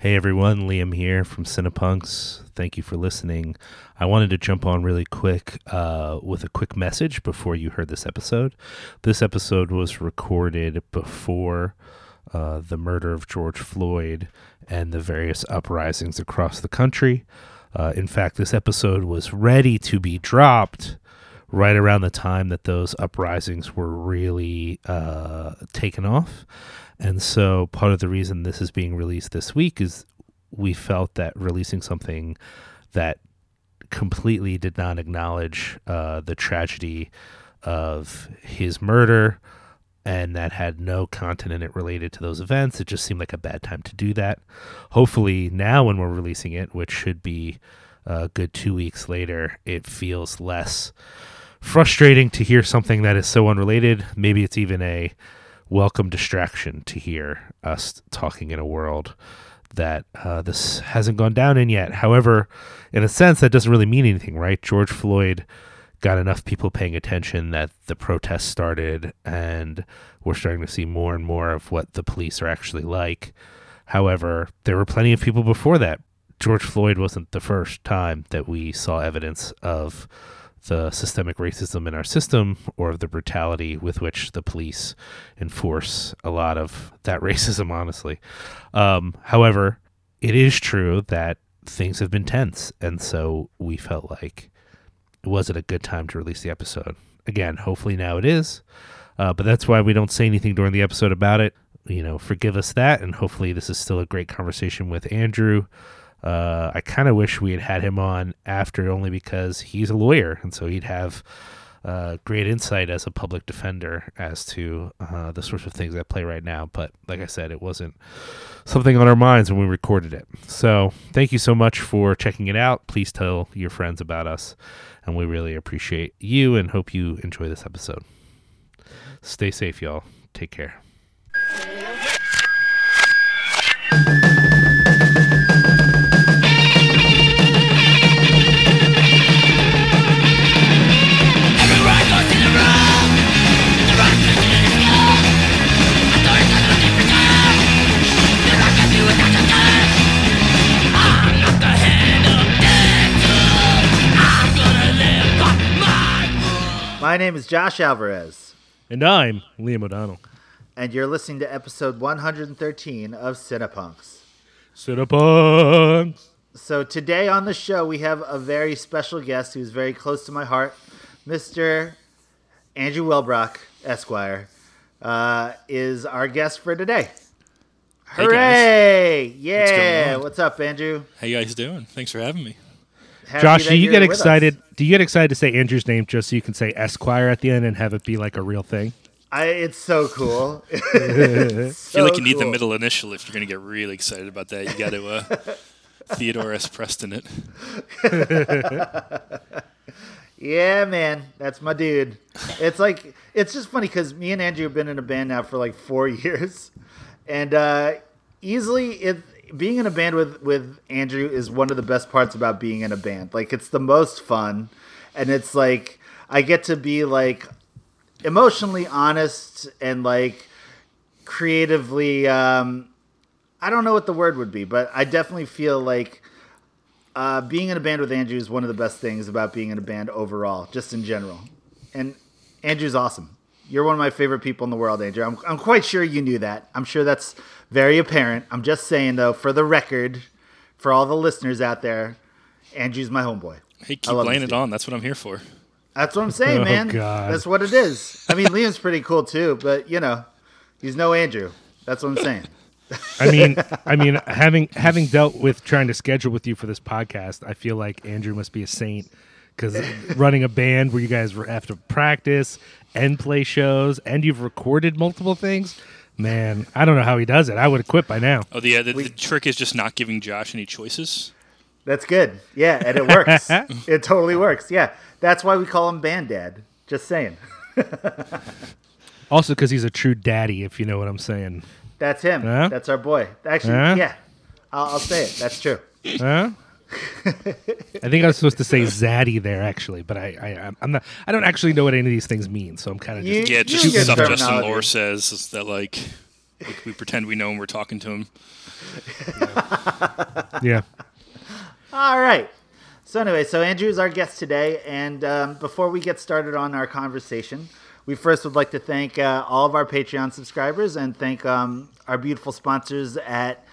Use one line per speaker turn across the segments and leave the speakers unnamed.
Hey everyone, Liam here from Cinepunx. Thank you for listening. I wanted to jump on really quick uh, with a quick message before you heard this episode. This episode was recorded before uh, the murder of George Floyd and the various uprisings across the country. Uh, in fact, this episode was ready to be dropped right around the time that those uprisings were really uh, taken off. And so part of the reason this is being released this week is we felt that releasing something that completely did not acknowledge uh, the tragedy of his murder and that had no content in it related to those events. It just seemed like a bad time to do that. Hopefully, now when we're releasing it, which should be a good two weeks later, it feels less frustrating to hear something that is so unrelated. Maybe it's even a welcome distraction to hear us talking in a world that uh, this hasn't gone down in yet. However, in a sense, that doesn't really mean anything, right? George Floyd got enough people paying attention that the protests started, and we're starting to see more and more of what the police are actually like. However, there were plenty of people before that. George Floyd wasn't the first time that we saw evidence of the systemic racism in our system or the brutality with which the police enforce a lot of that racism, honestly. Um, however, it is true that things have been tense. And so we felt like it wasn't a good time to release the episode. Again, hopefully now it is. Uh, but that's why we don't say anything during the episode about it. You know, forgive us that. And hopefully this is still a great conversation with Andrew. Uh, I kind of wish we had had him on after only because he's a lawyer, and so he'd have uh, great insight as a public defender as to uh, the sorts of things that play right now. But like I said, it wasn't something on our minds when we recorded it. So thank you so much for checking it out. Please tell your friends about us, and we really appreciate you and hope you enjoy this episode. Stay safe, y'all. Take care.
My name is Josh Alvarez,
And I'm Liam O'Donnell.
and you're listening to episode 113 of Cinepunx.
Cinepunx.
So today on the show, we have a very special guest who's very close to my heart, Mr. Andrew Wellbrock, Esquire, uh, is our guest for today.
Hey, guys.
Hooray!
going
yeah,
on?
what's up, Andrew?
How you guys doing? Thanks for having me.
Happy
Josh, do you get
with us.
excited? Do you get excited to say Andrew's name just so you can say Esquire at the end and have it be like a real thing?
I, it's so cool.
I feel like you need the middle initial if you're going to get really excited about that. You got to uh, Theodore S. Preston it.
Yeah, man, that's my dude. It's like it's just funny because me and Andrew have been in a band now for like four years, and uh, easily it being in a band with with Andrew is one of the best parts about being in a band. Like it's the most fun, and it's like I get to be like emotionally honest and like creatively. Um, I don't know what the word would be, but I definitely feel like uh, being in a band with Andrew is one of the best things about being in a band overall, just in general. And Andrew's awesome. You're one of my favorite people in the world, Andrew. I'm, I'm quite sure you knew that. I'm sure that's very apparent. I'm just saying, though, for the record, for all the listeners out there, Andrew's my homeboy.
Hey,
I
keep
love
laying it on. That's what I'm here for.
That's what I'm saying,
Oh,
man.
God.
That's what it is. I mean, Liam's pretty cool too, but you know, he's no Andrew. That's what I'm saying.
I mean, I mean, having having dealt with trying to schedule with you for this podcast, I feel like Andrew must be a saint because running a band where you guys have to practice and play shows, and you've recorded multiple things. Man, I don't know how he does it. I would have quit by now.
Oh, the, uh, the, the trick is just not giving Josh any choices.
That's good. Yeah, and it works. it totally works. Yeah, that's why we call him Band Dad. Just saying.
Also, because he's a true daddy, if you know what I'm saying.
That's him.
Huh?
That's our boy. Actually,
Huh?
yeah, I'll, I'll say it. That's true.
Huh? I think I was supposed to say zaddy there, actually, but I, I, I'm not. I don't actually know what any of these things mean, so I'm kind of just.
You-
Yeah, just
and your
stuff Justin
terminology.
Lore says is that like We, we pretend we know him. We're talking to him.
Yeah.
All right. So anyway, so Andrew is our guest today, and um, before we get started on our conversation, we first would like to thank uh, all of our Patreon subscribers and thank um, our beautiful sponsors at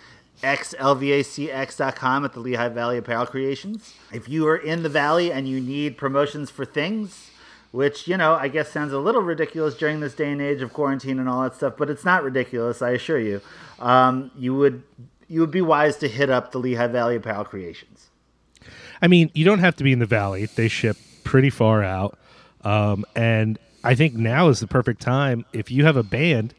xlvacx.com at the Lehigh Valley Apparel Creations. If you are in the valley and you need promotions for things, which you know I guess sounds a little ridiculous during this day and age of quarantine and all that stuff, but it's not ridiculous, I assure you. Um, you would you would be wise to hit up the Lehigh Valley Apparel Creations.
I mean, you don't have to be in the valley. They ship pretty far out. Um, and I think now is the perfect time. If you have a band,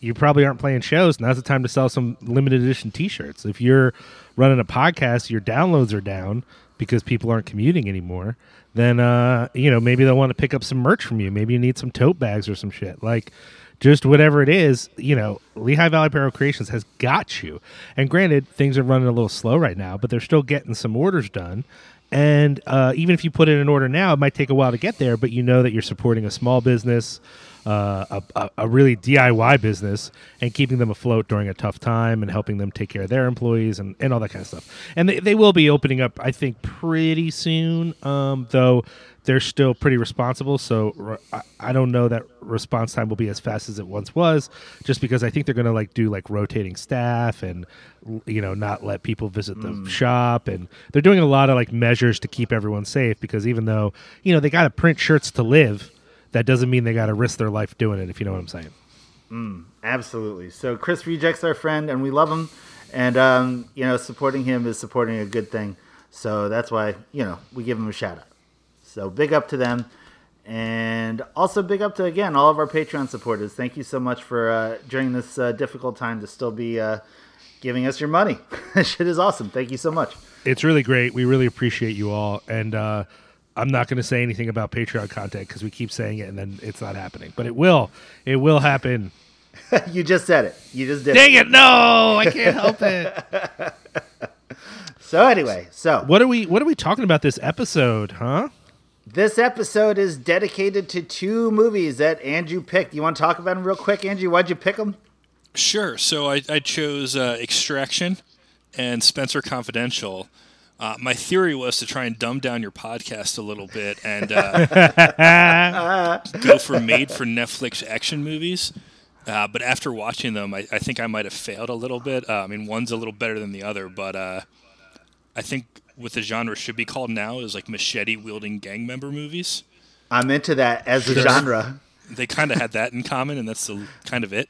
you probably aren't playing shows. Now's the time to sell some limited edition t shirts. If you're running a podcast, your downloads are down because people aren't commuting anymore. Then, uh, you know, maybe they'll want to pick up some merch from you. Maybe you need some tote bags or some shit. Like, just whatever it is, you know, Lehigh Valley Apparel Creations has got you. And granted, things are running a little slow right now, but they're still getting some orders done. And uh, even if you put in an order now, it might take a while to get there, but you know that you're supporting a small business, uh, a, a, really DIY business, and keeping them afloat during a tough time and helping them take care of their employees and, and all that kind of stuff. And they, they will be opening up, I think, pretty soon, um, though they're still pretty responsible. So re- I, I don't know that response time will be as fast as it once was, just because I think they're going to like do like rotating staff and you know not let people visit the shop, and they're doing a lot of like measures to keep everyone safe. Because even though you know they got to print shirts to live, that doesn't mean they got to risk their life doing it. If you know what I'm saying.
Absolutely. So Chris Reject's our friend, and we love him. And um, you know, supporting him is supporting a good thing. So that's why you know we give him a shout out. So big up to them, and also big up to again all of our Patreon supporters. Thank you so much for uh, during this uh, difficult time to still be uh, giving us your money. Shit is awesome. Thank you so much.
It's really great. We really appreciate you all, and uh, I'm not going to say anything about Patreon content because we keep saying it and then it's not happening. But it will. It will happen.
you just said it. You just did.
Dang
it.
it! No, I can't help it.
So anyway, so
What are we? What are we talking about this episode? Huh?
This episode is dedicated to two movies that Andrew picked. You want to talk about them real quick, Andrew? Why'd you pick them?
Sure. So I, I chose uh, Extraction and Spenser Confidential. Uh, my theory was to try and dumb down your podcast a little bit and uh, go for made for Netflix action movies. Uh, but after watching them, I, I think I might have failed a little bit. Uh, I mean, one's a little better than the other, but uh, I think what the genre should be called now is like machete wielding gang member movies.
I'm into that as a genre.
They kind of had that in common, and that's the, kind of it.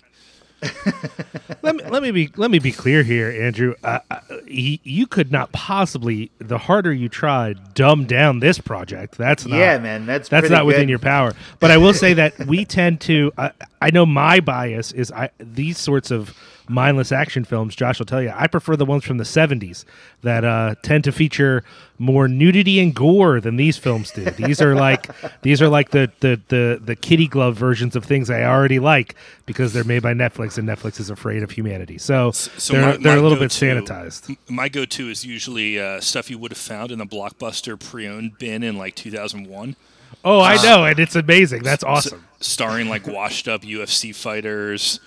Let me let me be let me be clear here, Andrew. Uh, uh, y- you could not possibly, the harder you try, dumb down this project. That's not.
Yeah, man, that's
that's not within your power. But I will say that we tend to. I I know my bias is I these sorts of mindless action films. Josh will tell you, I prefer the ones from the '70s that uh, tend to feature more nudity and gore than these films do. These are like these are like the the the the kitty glove versions of things I already like because they're made by Netflix and Netflix is afraid of humanity. So,
So
they're
my-
they're
my
a little bit sanitized.
My go-to is usually uh, stuff you would have found in the Blockbuster pre-owned bin in like 2001,
Oh, I know, and it's amazing. That's awesome.
starring like washed-up UFC fighters.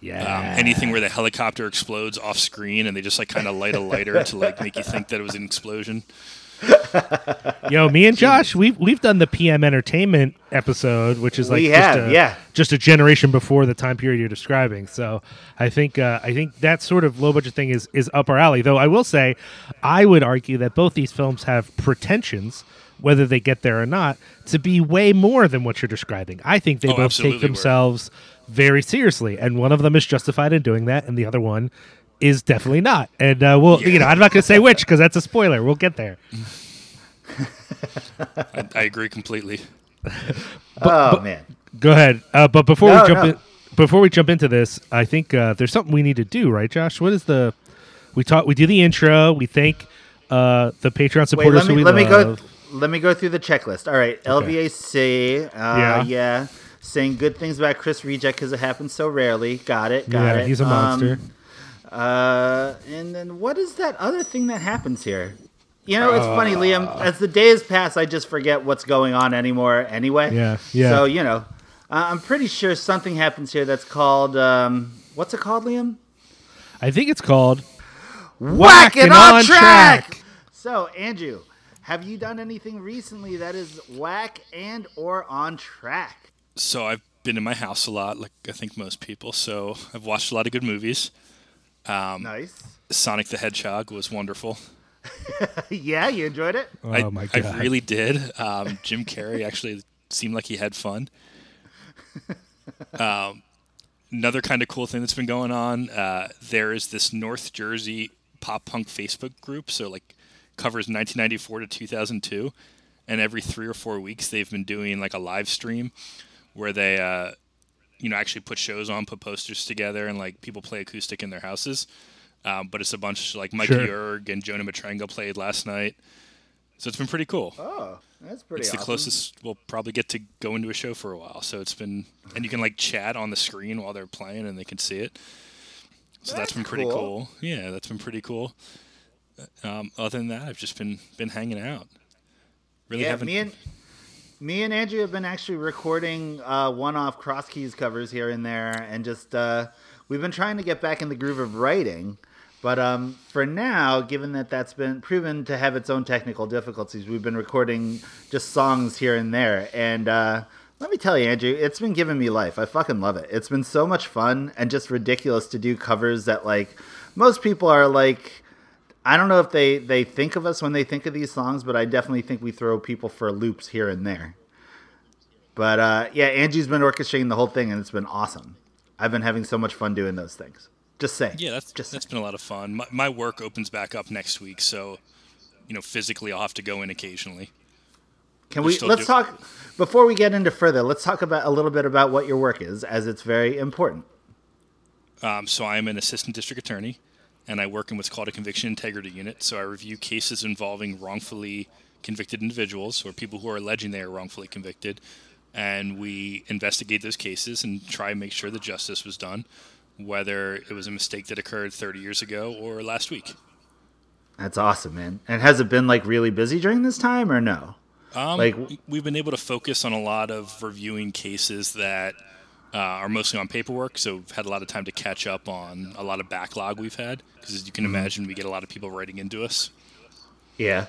Yeah.
Um, anything where the helicopter explodes off screen and they just like kind of light a lighter to like make you think that it was an explosion.
Yo, me and Josh, we've we've done the PM Entertainment episode, which is like
We
just
have,
a,
yeah.
just a generation before the time period you're describing. So I think uh, I think that sort of low budget thing is is up our alley. Though I will say, I would argue that both these films have pretensions, whether they get there or not, to be way more than what you're describing. I think they
Oh,
both
absolutely
take
were.
Themselves very seriously, and one of them is justified in doing that, and the other one is definitely not. And uh, we'll, you know, I'm not going to say which because that's a spoiler. We'll get there.
I, I agree completely.
oh man,
Go ahead. Uh, but before
No,
we jump
no.
in, before we jump into this, I think uh, there's something we need to do, right, Josh? What is the we talk? We do the intro. We thank uh, the Patreon
wait.
supporters
Let
who
me
we
let me go. Let me go through the checklist. All right, LVAC. Uh,
Yeah.
yeah. Saying good things about Chris Reject because it happens so rarely. Got it. Got
Yeah,
it.
he's a
Um,
monster.
Uh, and then what is that other thing that happens here? You know, it's funny, Liam. As the days pass, I just forget what's going on anymore. Anyway.
Yeah, yeah.
So you know, uh, I'm pretty sure something happens here that's called um, What's it called, Liam?
I think it's called
Whacking on track. So, Andrew, have you done anything recently that is whack and or on track?
So I've been in my house a lot, like I think most people. So I've watched a lot of good movies. Um,
Nice.
Sonic the Hedgehog was wonderful.
yeah, you enjoyed it?
Oh
I,
my god, I
really did. Um, Jim Carrey actually seemed like he had fun. Um, another kind of cool thing that's been going on. Uh, there is this North Jersey pop punk Facebook group. So like covers 1994 to 2002, and every three or four weeks they've been doing like a live stream where they, uh, you know, actually put shows on, put posters together, and like people play acoustic in their houses. Um, but it's a bunch like Mike
Sure.
Yerg and Jonah Matranga played last night. So it's been pretty cool.
Oh, that's pretty
It's the
awesome.
closest we'll probably get to go into a show for a while. So it's been, and you can like chat on the screen while they're playing and they can see it. So that's
That's
been pretty
cool.
cool. Yeah, that's been pretty cool. Um, other than that, I've just been been hanging out. Really
Yeah,
haven't.
me and me and Andrew have been actually recording uh, one-off cross keys covers here and there, and just uh, we've been trying to get back in the groove of writing. But um, for now, given that that's been proven to have its own technical difficulties, we've been recording just songs here and there. And uh, let me tell you, Andrew, it's been giving me life. I fucking love it. It's been so much fun and just ridiculous to do covers that like most people are like. I don't know if they they think of us when they think of these songs, but I definitely think we throw people for loops here and there. But uh, yeah, Angie's been orchestrating the whole thing, and it's been awesome. I've been having so much fun doing those things. Just saying.
yeah, that's
just
that's been a lot of fun. My, my work opens back up next week, so you know physically I'll have to go in occasionally.
Can
We're
we let's
do-
talk before we get into further? Let's talk about a little bit about what your work is, as it's very important.
Um, so I am an assistant district attorney, and I work in what's called a conviction integrity unit. So I review cases involving wrongfully convicted individuals or people who are alleging they are wrongfully convicted, and we investigate those cases and try and make sure that justice was done, whether it was a mistake that occurred 30 years ago or last week.
That's awesome, man. And has it been like really busy during this time, or no?
Um,
Like-
we've been able to focus on a lot of reviewing cases that uh, are mostly on paperwork, so we've had a lot of time to catch up on a lot of backlog we've had. Because as you can imagine, we get a lot of people writing into us.
Yeah.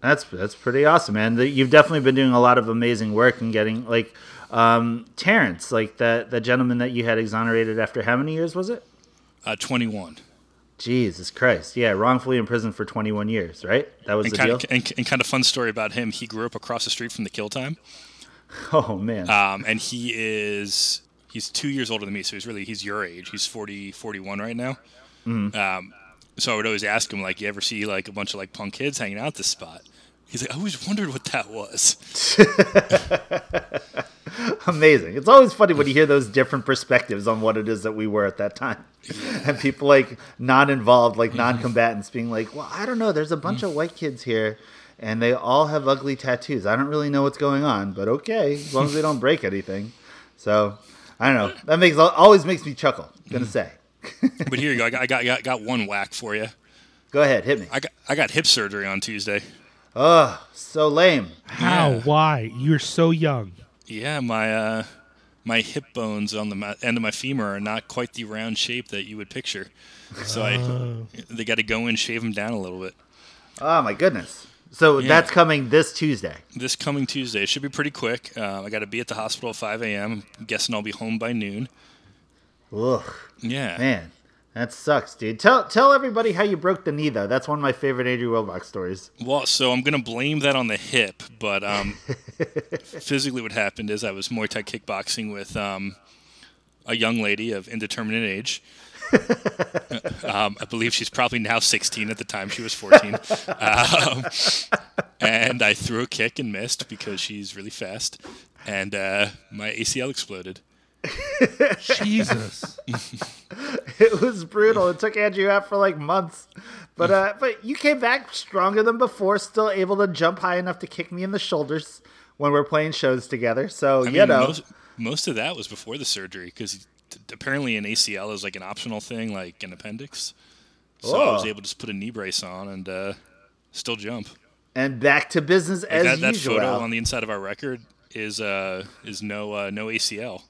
That's that's pretty awesome, man. The- You've definitely been doing a lot of amazing work and getting like um, Terrence, like that the gentleman that you had exonerated after how many years was it?
Uh, 21.
Jesus Christ! Yeah, wrongfully imprisoned for 21 years, right? That was
And
the
kind,
deal.
of, and, and kind of fun story about him. He grew up across the street from the kill time,
Oh man,
um, and he is he's two years older than me, so he's really he's your age. He's 40, 41 right now. Um, so I would always ask him like, "You ever see like a bunch of like punk kids hanging out at this spot?" He's like, "I always wondered what that was."
amazing! It's always funny when you hear those different perspectives on what it is that we were at that time, and people like non-involved, like non-combatants, being like, "Well, I don't know. There's a bunch of white kids here." And they all have ugly tattoos. I don't really know what's going on, but okay, as long as they don't break anything. So, I don't know. That makes always makes me chuckle. Gonna say.
But here you go. I got, I got, got, got one whack for you.
Go ahead, hit me.
I got I got hip surgery on Tuesday.
Oh, so lame.
How?
Yeah.
Why? You're so young.
Yeah, my uh, my hip bones on the end of my femur are not quite the round shape that you would picture. So I they got to go in, shave them down a little bit.
Oh my goodness. So
Yeah.
that's coming this Tuesday.
This coming Tuesday, it should be pretty quick. Uh, I got to be at the hospital at 5 a.m. I'm guessing I'll be home by noon.
Ugh,
Yeah.
man, that sucks, dude. Tell tell everybody how you broke the knee though. That's one of my favorite Andrew Wellbrock stories.
Well, so I'm gonna blame that on the hip, but um, physically, what happened is I was Muay Thai kickboxing with um, a young lady of indeterminate age. um, I believe she's probably now 16. At the time, she was 14. um, and I threw a kick and missed because she's really fast, and uh, my ACL exploded.
Jesus.
It was brutal. It took Andrew out for like months. But uh but you came back stronger than before, still able to jump high enough to kick me in the shoulders when we're playing shows together. So
I
you
mean,
know
most, most of that was before the surgery because apparently an ACL is like an optional thing, like an appendix. So I was
Oh.
able to just put a knee brace on and uh, still jump.
and back to business
Like
as
that, that
usual.
photo on the inside of our record is uh, is no uh, no ACL.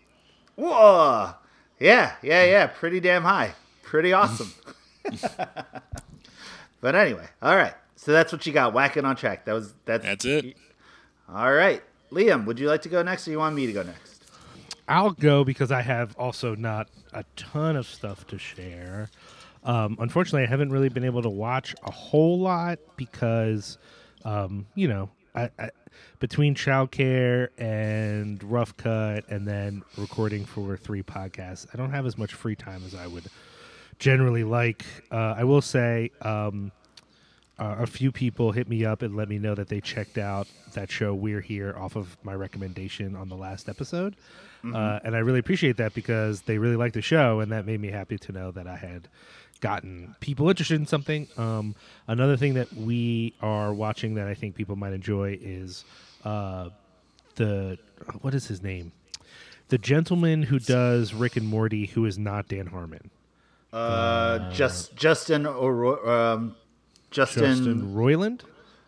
Whoa. Yeah, yeah, yeah. Pretty damn high. Pretty awesome. but anyway, all right. So that's what you got. Whacking on track. That was that's
That's it.
All right, Liam. Would you like to go next, or you want me to go next?
I'll go because I have also not a ton of stuff to share. Um, unfortunately, I haven't really been able to watch a whole lot because, um, you know, I, I, between childcare and rough cut and then recording for three podcasts, I don't have as much free time as I would generally like. Uh, I will say, um, uh, a few people hit me up and let me know that they checked out that show We're Here off of my recommendation on the last episode. Uh, and I really appreciate that because they really liked the show, and that made me happy to know that I had gotten people interested in something. Um, another thing that we are watching that I think people might enjoy is uh, the what is his name? The gentleman who does Rick and Morty, who is not Dan Harmon.
Uh, just Justin or um, Justin,
Justin Roiland.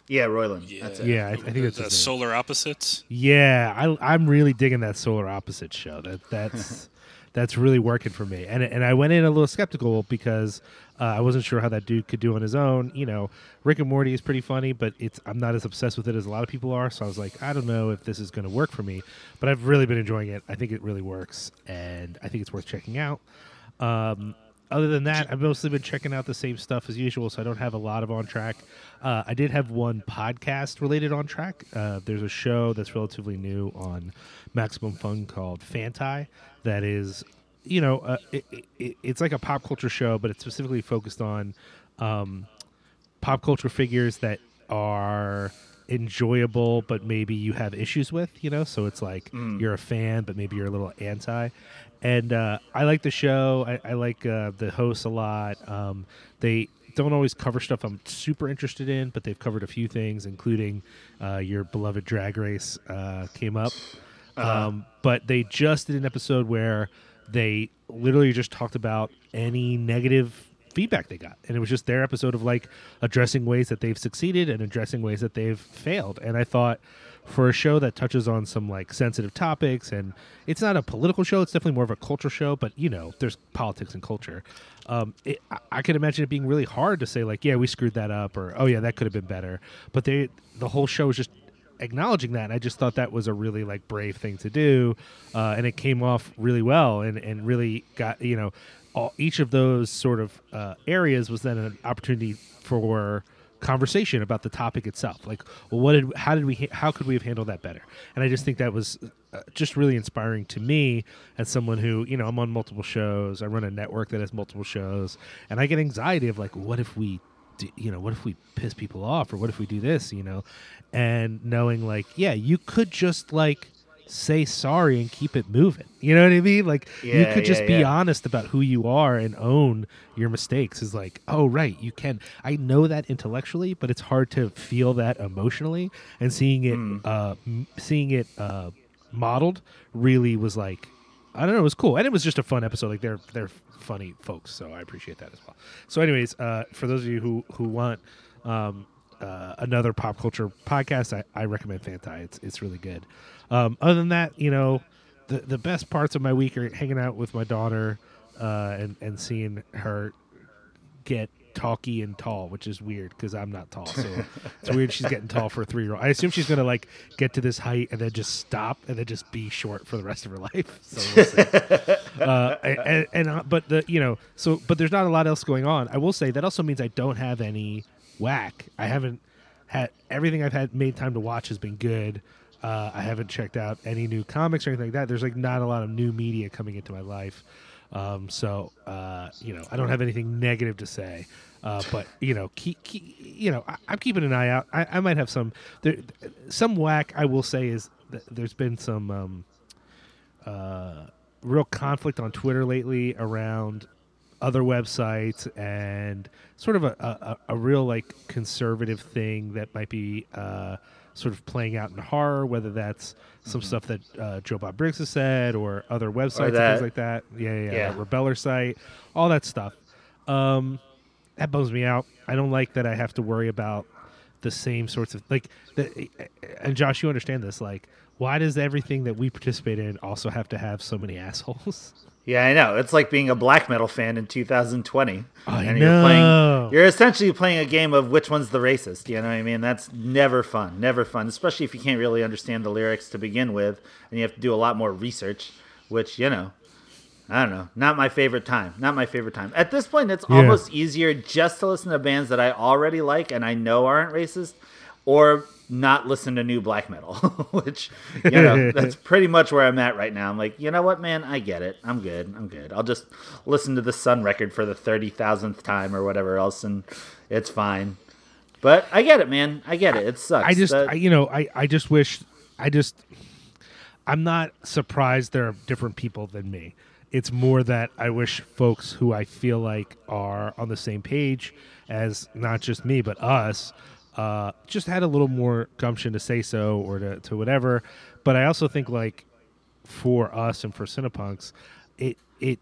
Yeah, Roiland. That's it.
Yeah, I, I think that's
The solar opposites.
Yeah, I, I'm really digging that Solar Opposites show. That that's that's really working for me. And and I went in a little skeptical because uh, I wasn't sure how that dude could do on his own. You know, Rick and Morty is pretty funny, but it's I'm not as obsessed with it as a lot of people are. So I was like, I don't know if this is going to work for me. But I've really been enjoying it. I think it really works, and I think it's worth checking out. Um, other than that, I've mostly been checking out the same stuff as usual, so I don't have a lot of on track. Uh, I did have one podcast related on track. Uh, there's a show that's relatively new on Maximum Fun called Fanti that is, you know, uh, it, it, it's like a pop culture show, but it's specifically focused on um, pop culture figures that are enjoyable but maybe you have issues with you know so it's like you're a fan but maybe you're a little anti and uh, i like the show. I, I like uh, the hosts a lot. Um, they don't always cover stuff i'm super interested in but they've covered a few things including uh, your beloved drag race uh, came up. Um, but they just did an episode where they literally just talked about any negative feedback they got. And it was just their episode of like addressing ways that they've succeeded and addressing ways that they've failed. And i thought for a show that touches on some like sensitive topics and it's not a political show it's definitely more of a culture show but you know there's politics and culture. Um, it, I, I can imagine it being really hard to say like yeah we screwed that up or oh yeah that could have been better. But they the whole show is just acknowledging that and i just thought that was a really like brave thing to do uh, and it came off really well and, and really got you know all, each of those sort of uh, areas was then an opportunity for conversation about the topic itself. Like well, what did how did we how could we have handled that better? And i just think that was uh, just really inspiring to me as someone who you know i'm on multiple shows. I run a network that has multiple shows. And i get anxiety of like what if we do, you know what if we piss people off or what if we do this you know? And knowing like yeah you could just like say sorry and keep it moving. You know what i mean? Like you could just
yeah,
be
yeah.
honest about who you are and own your mistakes. Is like oh right you can. I know that intellectually but it's hard to feel that emotionally. And seeing it
Hmm.
uh seeing it uh modeled really was like i don't know it was cool. And it was just a fun episode. Like they're they're funny folks so i appreciate that as well. So anyways uh for those of you who who want um uh, another pop culture podcast I, I recommend fanti it's it's really good um other than that you know the the best parts of my week are hanging out with my daughter uh, and and seeing her get talky and tall, which is weird because I'm not tall. So it's weird she's getting tall for a three year old. I assume she's gonna like get to this height and then just stop and then just be short for the rest of her life. So we'll see. uh, and, and uh, but the you know so but there's not a lot else going on. I will say that also means I don't have any whack. I haven't had everything I've had made time to watch has been good. Uh, I haven't checked out any new comics or anything like that. There's like not a lot of new media coming into my life. Um, so uh, you know, I don't have anything negative to say. Uh, but you know, keep, keep, you know, I, I'm keeping an eye out. I, I might have some there, some whack. I will say is that there's been some um, uh, real conflict on Twitter lately around other websites and sort of a, a, a real like conservative thing that might be uh, sort of playing out in horror, whether that's some stuff that uh, Joe Bob Briggs has said or other websites and things like that. Yeah, yeah, yeah.
Yeah.
Rebeller site, all that stuff. Um, that bums me out. I don't like that I have to worry about the same sorts of like the, and Josh you understand this like why does everything that we participate in also have to have so many assholes
Yeah, I know. It's like being a black metal fan in 2020.
I
and
know.
you're playing you're essentially playing a game of which one's the racist, you know what I mean? That's never fun. Never fun, especially if you can't really understand the lyrics to begin with and you have to do a lot more research, which, you know, I don't know. Not my favorite time. Not my favorite time. At this point, it's
Yeah.
almost easier just to listen to bands that I already like and I know aren't racist, or not listen to new black metal, which you know that's pretty much where I'm at right now. I'm like, you know what, man, I get it. I'm good. I'm good. I'll just listen to the Sun record for the thirty thousandth time or whatever else, and it's fine. But I get it, man. I get it. It sucks.
I just,
that-
I, you know, I, I just wish, I just, I'm not surprised there are different people than me. It's more that I wish folks who I feel like are on the same page as not just me but us, uh, just had a little more gumption to say so or to, to whatever. But I also think like for us and for Cinepunx, it it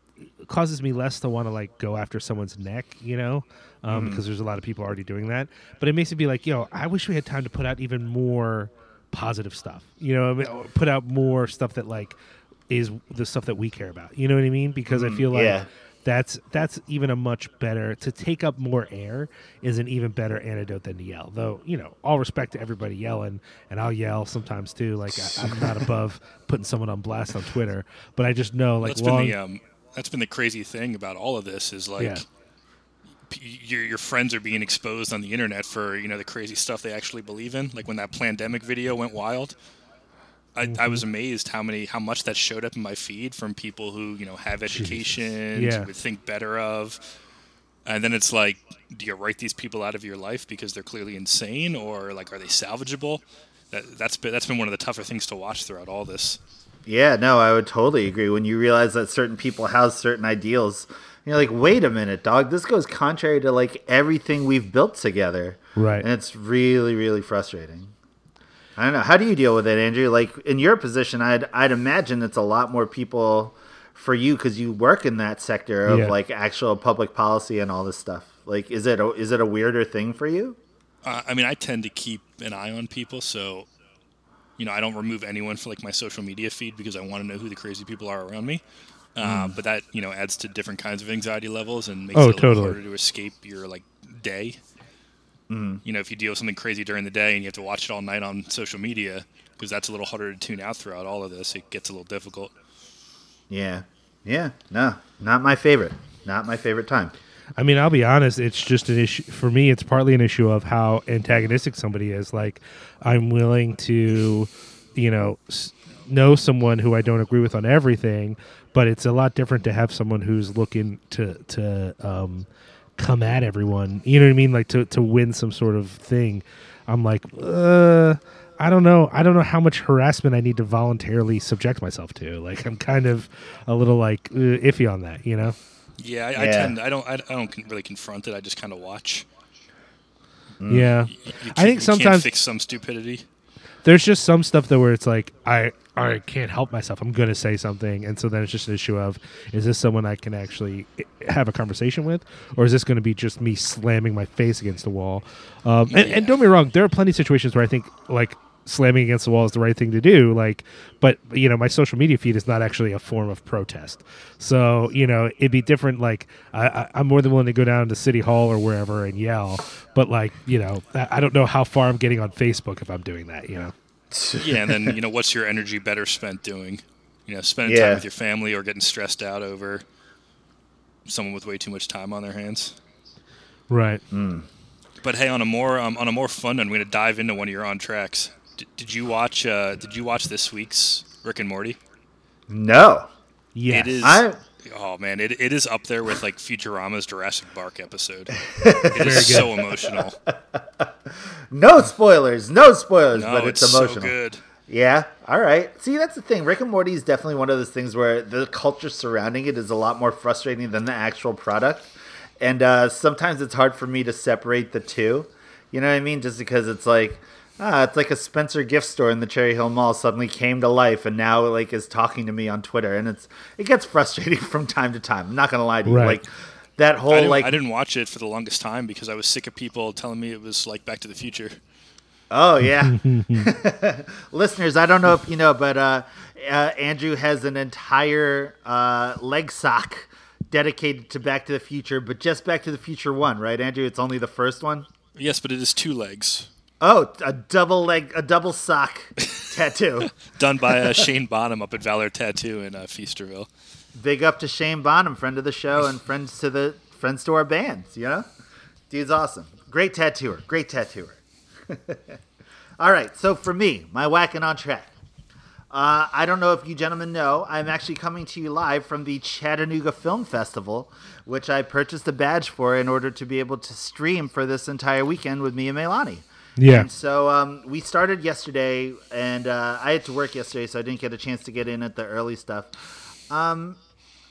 causes me less to want to like go after someone's neck, you know, um, because there's a lot of people already doing that. But it makes me be like, yo, I wish we had time to put out even more positive stuff, you know, I mean, put out more stuff that like is the stuff that we care about. You know what I mean? Because I feel like
yeah.
That's that's even a much better to take up more air is an even better antidote than to yell. Though you know, all respect to everybody yelling, and I'll yell sometimes too. Like I, I'm not above putting someone on blast on Twitter, but I just know like
That's
long.
been the um, that's been the crazy thing about all of this is like
Yeah.
p- your your friends are being exposed on the internet for you know the crazy stuff they actually believe in. Like when that pandemic video went wild, I, I
Mm-hmm.
was amazed how many how much that showed up in my feed from people who you know have education,
Yeah.
would think better of. And then it's like, do you write these people out of your life because they're clearly insane, or like are they salvageable? That, that's been that's been one of the tougher things to watch throughout all this.
Yeah, no, I would totally agree. When you realize that certain people have certain ideals, you're like, wait a minute, dog. This goes contrary to like everything we've built together.
Right.
And it's really, really frustrating. I don't know. How do you deal with it, Andrew? Like in your position, I'd I'd imagine it's a lot more people for you because you work in that sector of
Yeah.
like actual public policy and all this stuff. Like, is it a, is it a weirder thing for you?
Uh, I mean, I tend to keep an eye on people, so you know, I don't remove anyone for like my social media feed because I want to know who the crazy people are around me. Uh, But that you know adds to different kinds of anxiety levels and makes
Oh,
it a little
totally.
harder to escape your like day. You know, if you deal with something crazy during the day and you have to watch it all night on social media, because that's a little harder to tune out throughout all of this, it gets a little difficult.
Yeah, yeah. No, not my favorite. Not my favorite time.
I mean, I'll be honest. It's just an issue for me. It's partly an issue of how antagonistic somebody is. Like, I'm willing to, you know, s- know someone who I don't agree with on everything, but it's a lot different to have someone who's looking to to um, come at everyone. You know what I mean? Like to to win some sort of thing. I'm like, uh, I don't know. I don't know how much harassment I need to voluntarily subject myself to. Like, I'm kind of a little like uh, iffy on that. You know?
Yeah, I, I tend I don't I, I don't really confront it. I just kind of watch.
Yeah.
You, you
I think
you
sometimes
can't fix some stupidity.
there's just some stuff though where it's like I I can't help myself. I'm gonna say something, and so then it's just an issue of is this someone I can actually eh, have a conversation with, or is this going to be just me slamming my face against the wall? Um, and, and don't be wrong, there are plenty of situations where I think like slamming against the wall is the right thing to do. Like, but you know, my social media feed is not actually a form of protest. So you know, it'd be different. Like, I, I, I'm more than willing to go down to City Hall or wherever and yell. But like, you know, I, I don't know how far I'm getting on Facebook if I'm doing that. You know.
Yeah, and then you know, what's your energy better spent doing? You know, spending
Yeah.
time with your family or getting stressed out over someone with way too much time on their hands.
Right.
But hey, on a more um, on a more fun note, I'm going to dive into one of your on tracks. D- did you watch? Uh, did you watch this week's Rick and Morty?
No,
Yes.
It is.
I
Oh man, it, it is up there with like Futurama's Jurassic Park episode. It is so emotional.
no spoilers, no spoilers,
No,
but
it's,
it's,
so
emotional.
good.
Yeah. All right. See, that's the thing. Rick and Morty is definitely one of those things where the culture surrounding it is a lot more frustrating than the actual product, and uh, sometimes it's hard for me to separate the two. You know what I mean? Just because it's like. Ah, it's like a Spencer gift store in the Cherry Hill Mall suddenly came to life and now like is talking to me on Twitter and it's it gets frustrating from time to time. I'm not gonna lie to you.
Right.
Like that whole
I didn't,
like
I didn't watch it for the longest time because I was sick of people telling me it was like Back to the Future.
Oh yeah, listeners, I don't know if you know, but uh, uh, Andrew has an entire uh, leg sock dedicated to Back to the Future, but just Back to the Future one, right, Andrew? It's only the first one.
Yes, but it is two legs.
Oh, a double leg, a double sock tattoo.
Done by uh, Shane Bonham up at Valor Tattoo in uh, Feasterville.
Big up to Shane Bonham, friend of the show and friends to the friends to our bands. You know, dude's awesome. Great tattooer. Great tattooer. All right, so for me, my whacking on track. Uh, I don't know if you gentlemen know, I'm actually coming to you live from the Chattanooga Film Festival, which I purchased a badge for in order to be able to stream for this entire weekend with me and Melani.
Yeah.
And so um, we started yesterday, and uh, I had to work yesterday, so I didn't get a chance to get in at the early stuff. Um,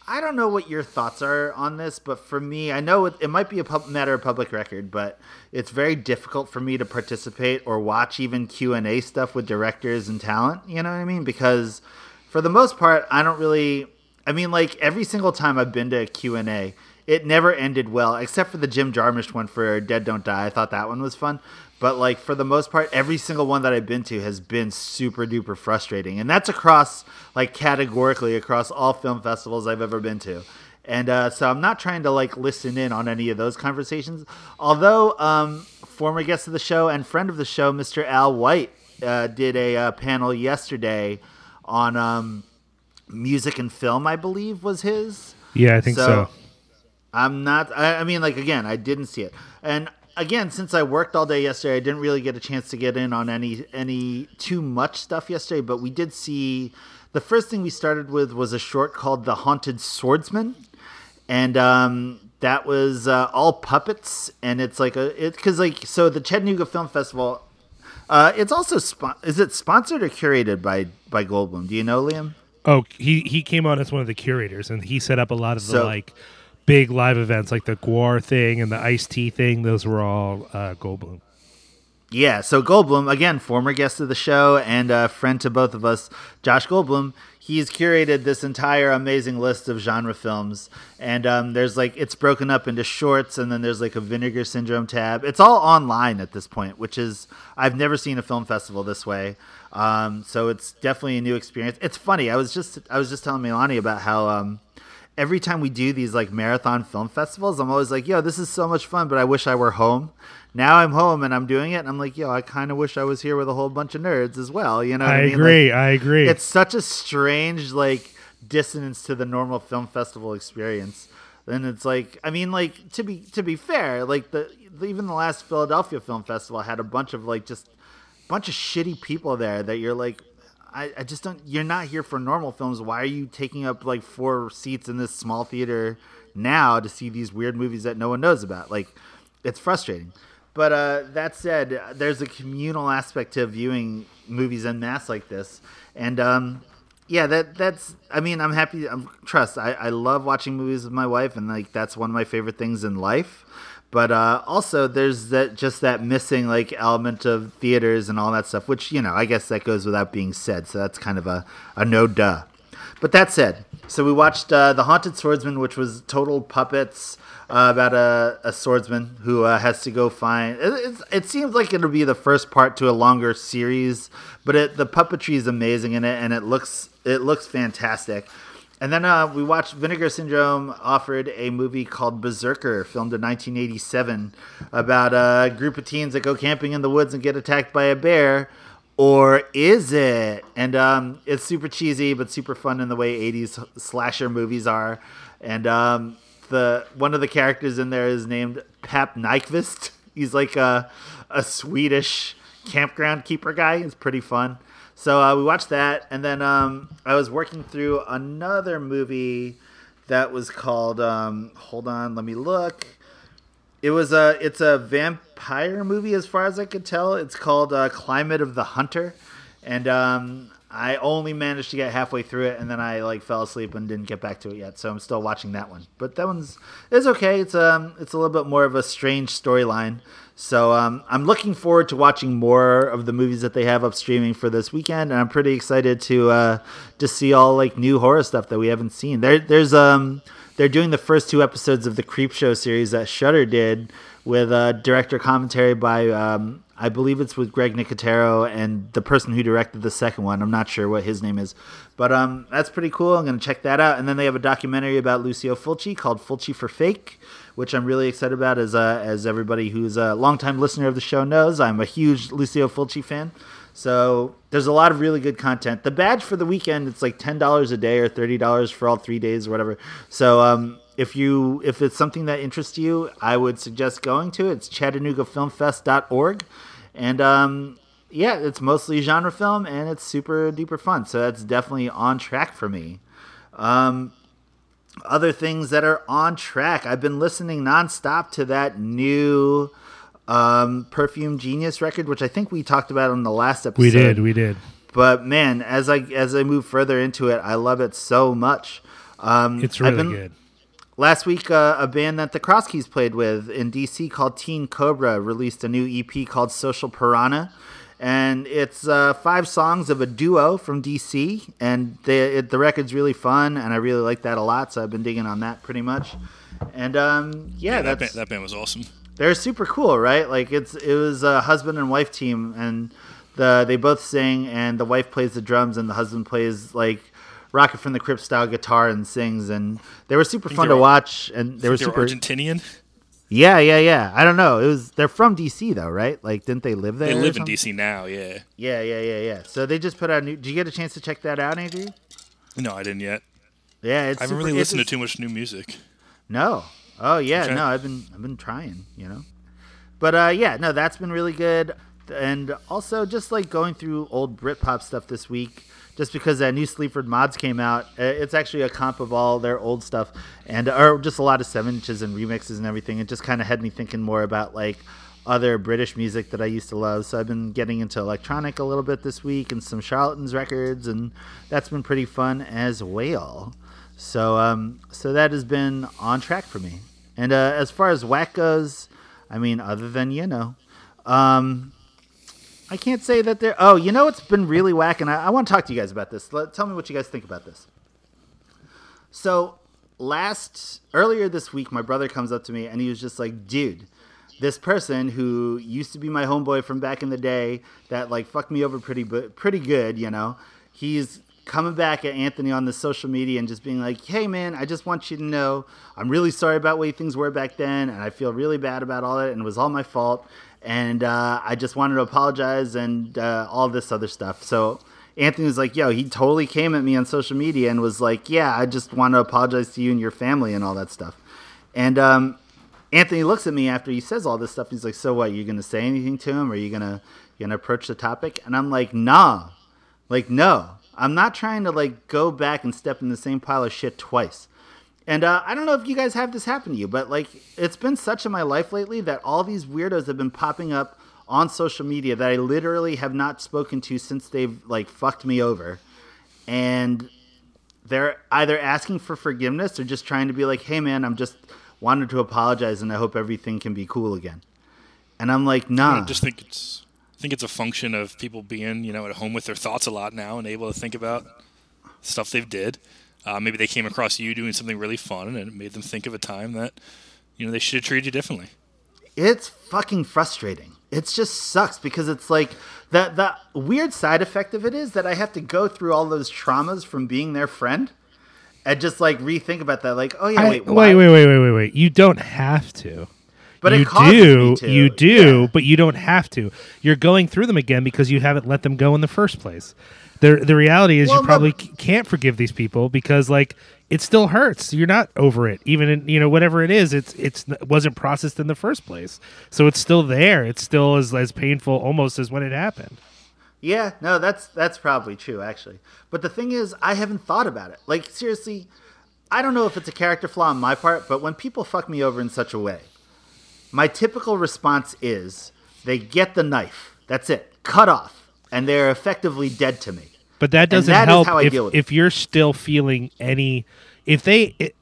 I don't know what your thoughts are on this, but for me, I know it, it might be a pub- matter of public record, but it's very difficult for me to participate or watch even Q and A stuff with directors and talent. You know what I mean? Because for the most part, I don't really. I mean, like every single time I've been to a Q and A, it never ended well, except for the Jim Jarmusch one for Dead Don't Die. I thought that one was fun. But like for the most part, every single one that I've been to has been super duper frustrating, and that's across like categorically across all film festivals I've ever been to. And uh, so I'm not trying to like listen in on any of those conversations. Although um, former guest of the show and friend of the show, Mr. Al White, uh, did a uh, panel yesterday on um, music and film. I believe was his.
Yeah, I think so.
I'm not. I, I mean, like again, I didn't see it, and again, since I worked all day yesterday, I didn't really get a chance to get in on any any too much stuff yesterday. But we did see the first thing we started with was a short called "The Haunted Swordsman," and um, that was uh, all puppets, and it's like a it because like so the Chattanooga Film Festival. Uh, it's also spon- is it sponsored or curated by by Goldblum? Do you know, Liam?
Oh, he he came on as one of the curators, and he set up a lot of the
So-
like big live events, like the GWAR thing and the Ice Tea thing. Those were all uh, Goldblum.
Yeah, so Goldblum, again, former guest of the show and a friend to both of us, Josh Goldblum, he's curated this entire amazing list of genre films. And um, there's like, it's broken up into shorts, and then there's like a Vinegar Syndrome tab. It's all online at this point, which is, I've never seen a film festival this way. Um, so it's definitely a new experience. It's funny. I was just, I was just telling Milani about how, um, every time we do these like marathon film festivals, I'm always like, yo, this is so much fun, but I wish I were home. Now I'm home and I'm doing it, and I'm like, yo, I kind of wish I was here with a whole bunch of nerds as well. You know, what
I
I, mean?
agree.
Like,
I agree.
it's such a strange like dissonance to the normal film festival experience. Then it's like, I mean, like to be to be fair, like the even the last Philadelphia Film Festival had a bunch of like just bunch of shitty people there that you're like, I, I just don't. You're not here for normal films. Why are you taking up like four seats in this small theater now to see these weird movies that no one knows about? Like, it's frustrating. But uh, that said, there's a communal aspect to viewing movies en masse like this, and um, yeah, that that's. I mean, I'm happy. I'm trust. I, I love watching movies with my wife, and like that's one of my favorite things in life. But uh, also, there's that just that missing like element of theaters and all that stuff, which you know, I guess that goes without being said. So that's kind of a a no duh. But that said, so we watched uh, the Haunted Swordsman, which was total puppets uh, about a, a swordsman who uh, has to go find. It, it seems like it'll be the first part to a longer series, but it, the puppetry is amazing in it, and it looks it looks fantastic. And then uh, we watched Vinegar Syndrome offered a movie called Berserker, filmed in 1987, about a group of teens that go camping in the woods and get attacked by a bear. Or is it? And um, it's super cheesy, but super fun in the way 80s slasher movies are. And um, the one of the characters in there is named Pap Nyquist. He's like a, a Swedish campground keeper guy. It's pretty fun. So uh, we watched that, and then um, I was working through another movie that was called. Um, hold on, let me look. It was a it's a vampire movie as far as I could tell. It's called uh, Climate of the Hunter, and um, I only managed to get halfway through it, and then I like fell asleep and didn't get back to it yet. So I'm still watching that one. But that one's it's okay. It's um it's a little bit more of a strange storyline. So um, I'm looking forward to watching more of the movies that they have up streaming for this weekend, and I'm pretty excited to uh, to see all like new horror stuff that we haven't seen. There, there's um, they're doing the first two episodes of the Creepshow series that Shudder did, with uh, director commentary by um, I believe it's with Greg Nicotero and the person who directed the second one. I'm not sure what his name is, but um, that's pretty cool. I'm gonna check that out. And then they have a documentary about Lucio Fulci called Fulci for Fake, which I'm really excited about. As uh, as everybody who's a longtime listener of the show knows, I'm a huge Lucio Fulci fan. So there's a lot of really good content. The badge for the weekend, it's like ten dollars a day or thirty dollars for all three days or whatever. So um, if you if it's something that interests you, I would suggest going to it. It's ChattanoogaFilmFest.org, and um, yeah, it's mostly genre film and it's super duper fun. So that's definitely on track for me. Um, other things that are on track, I've been listening nonstop to that new um, Perfume Genius record, which I think we talked about on the last episode.
We did, we did.
But man, as I as I move further into it, I love it so much. Um,
It's really
been-
good.
Last week, uh, a band that the Crosskeys played with in DC called Teen Cobra released a new EP called Social Piranha. And it's uh, five songs of a duo from DC. And they, it, the record's really fun, and I really like that a lot. So I've been digging on that pretty much. And um, yeah,
Yeah, that
that's
band, that band was awesome.
they're super cool, right? Like it's it was a husband and wife team, and the they both sing, and the wife plays the drums, and the husband plays like Rocket from the Crypt style guitar and sings, and they were super fun to watch, and They were super.
Argentinian.
Yeah, yeah, yeah. I don't know. It was they're from DC though, right? Like, didn't they live there?
They live in? DC now. Yeah.
Yeah, yeah, yeah, yeah. So they just put out. New, did you get a chance to check that out, Andrew?
No, I didn't yet.
Yeah, it's
I haven't
super-
really listened to too much new music.
No. Oh yeah,
Okay.
no, I've been I've been trying, you know. But uh yeah, no, that's been really good. And also just like going through old Britpop stuff this week, just because that new Sleaford Mods came out. uh, It's actually a comp of all their old stuff and or just a lot of seven inches and remixes and everything. It just kind of had me thinking more about like other British music that I used to love. So I've been getting into electronic a little bit this week and some Charlatans records, and that's been pretty fun as well. So um, so that has been on track for me. And uh, as far as whack goes, I mean, other than you know, um, I can't say that there. Oh, you know, it's been really whack, and I, I want to talk to you guys about this. Let, tell me what you guys think about this. So last earlier this week, my brother comes up to me and he was just like, "Dude, this person who used to be my homeboy from back in the day that like fucked me over pretty pretty good, you know, he's coming back at Anthony on the social media and just being like, "Hey man, I just want you to know I'm really sorry about way things were back then, and I feel really bad about all that, and it was all my fault, and uh, I just wanted to apologize and uh, all this other stuff." So. Anthony was like, "Yo, he totally came at me on social media and was like, "Yeah, I just want to apologize to you and your family and all that stuff." And um, Anthony looks at me after he says all this stuff. He's like, "So what? You gonna say anything to him? Or are you gonna you gonna approach the topic?" And I'm like, "Nah, like no, I'm not trying to like go back and step in the same pile of shit twice." And uh, I don't know if you guys have this happen to you, but like it's been such in my life lately that all these weirdos have been popping up on social media that I literally have not spoken to since they've like fucked me over, and they're either asking for forgiveness or just trying to be like, "Hey, man, I'm just wanted to apologize, and I hope everything can be cool again." And I'm like,
I
"Nah,
don't just think it's I think it's a function of people being you know at home with their thoughts a lot now and able to think about stuff they've did. Uh, maybe they came across you doing something really fun and it made them think of a time that you know they should have treated you differently.
it's fucking frustrating. It just sucks because it's like the the weird side effect of it is that I have to go through all those traumas from being their friend." And just like rethink about that, like, oh yeah,
I-
wait,
wait, wait, wait, wait, wait, wait. You don't have to.
But
you do,
me to.
you do,
Yeah.
but you don't have to. You're going through them again because you haven't let them go in the first place. The the reality is
Well,
you probably can't forgive these people because like it still hurts. You're not over it, even in, you know whatever it is. It's it's it wasn't processed in the first place, so it's still there. It's still as as painful almost as when it happened.
Yeah, no, that's that's probably true actually. But the thing is, I haven't thought about it. Like seriously, I don't know if it's a character flaw on my part, but when people fuck me over in such a way, my typical response is they get the knife. That's it. Cut off, and they're effectively dead to me.
But that doesn't
that
help
how I
if, if you're still feeling any if they it,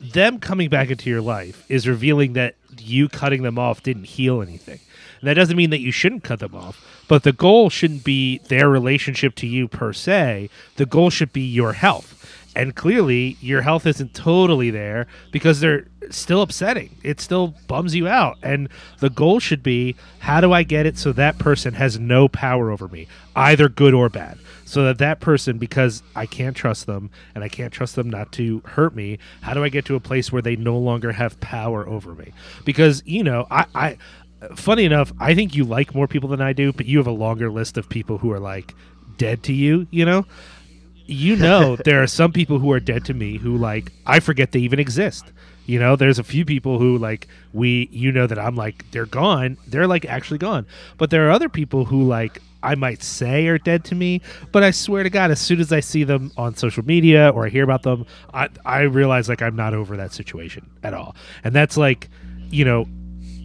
them coming back into your life is revealing that you cutting them off didn't heal anything. And that doesn't mean that you shouldn't cut them off, but the goal shouldn't be their relationship to you per se. The goal should be your health. And clearly your health isn't totally there because they're still upsetting. It still bums you out. And the goal should be how do I get it so that person has no power over me, either good or bad? So that that person, because I can't trust them and I can't trust them not to hurt me, how do I get to a place where they no longer have power over me? Because, you know, I, I funny enough, I think you like more people than I do, but you have a longer list of people who are like dead to you, you know? You know, there are some people who are dead to me who like I forget they even exist. You know, there's a few people who like we you know that I'm like they're gone. They're like actually gone. But there are other people who like I might say are dead to me, but I swear to God, as soon as I see them on social media or I hear about them, I, I realize like I'm not over that situation at all. And that's like, you know,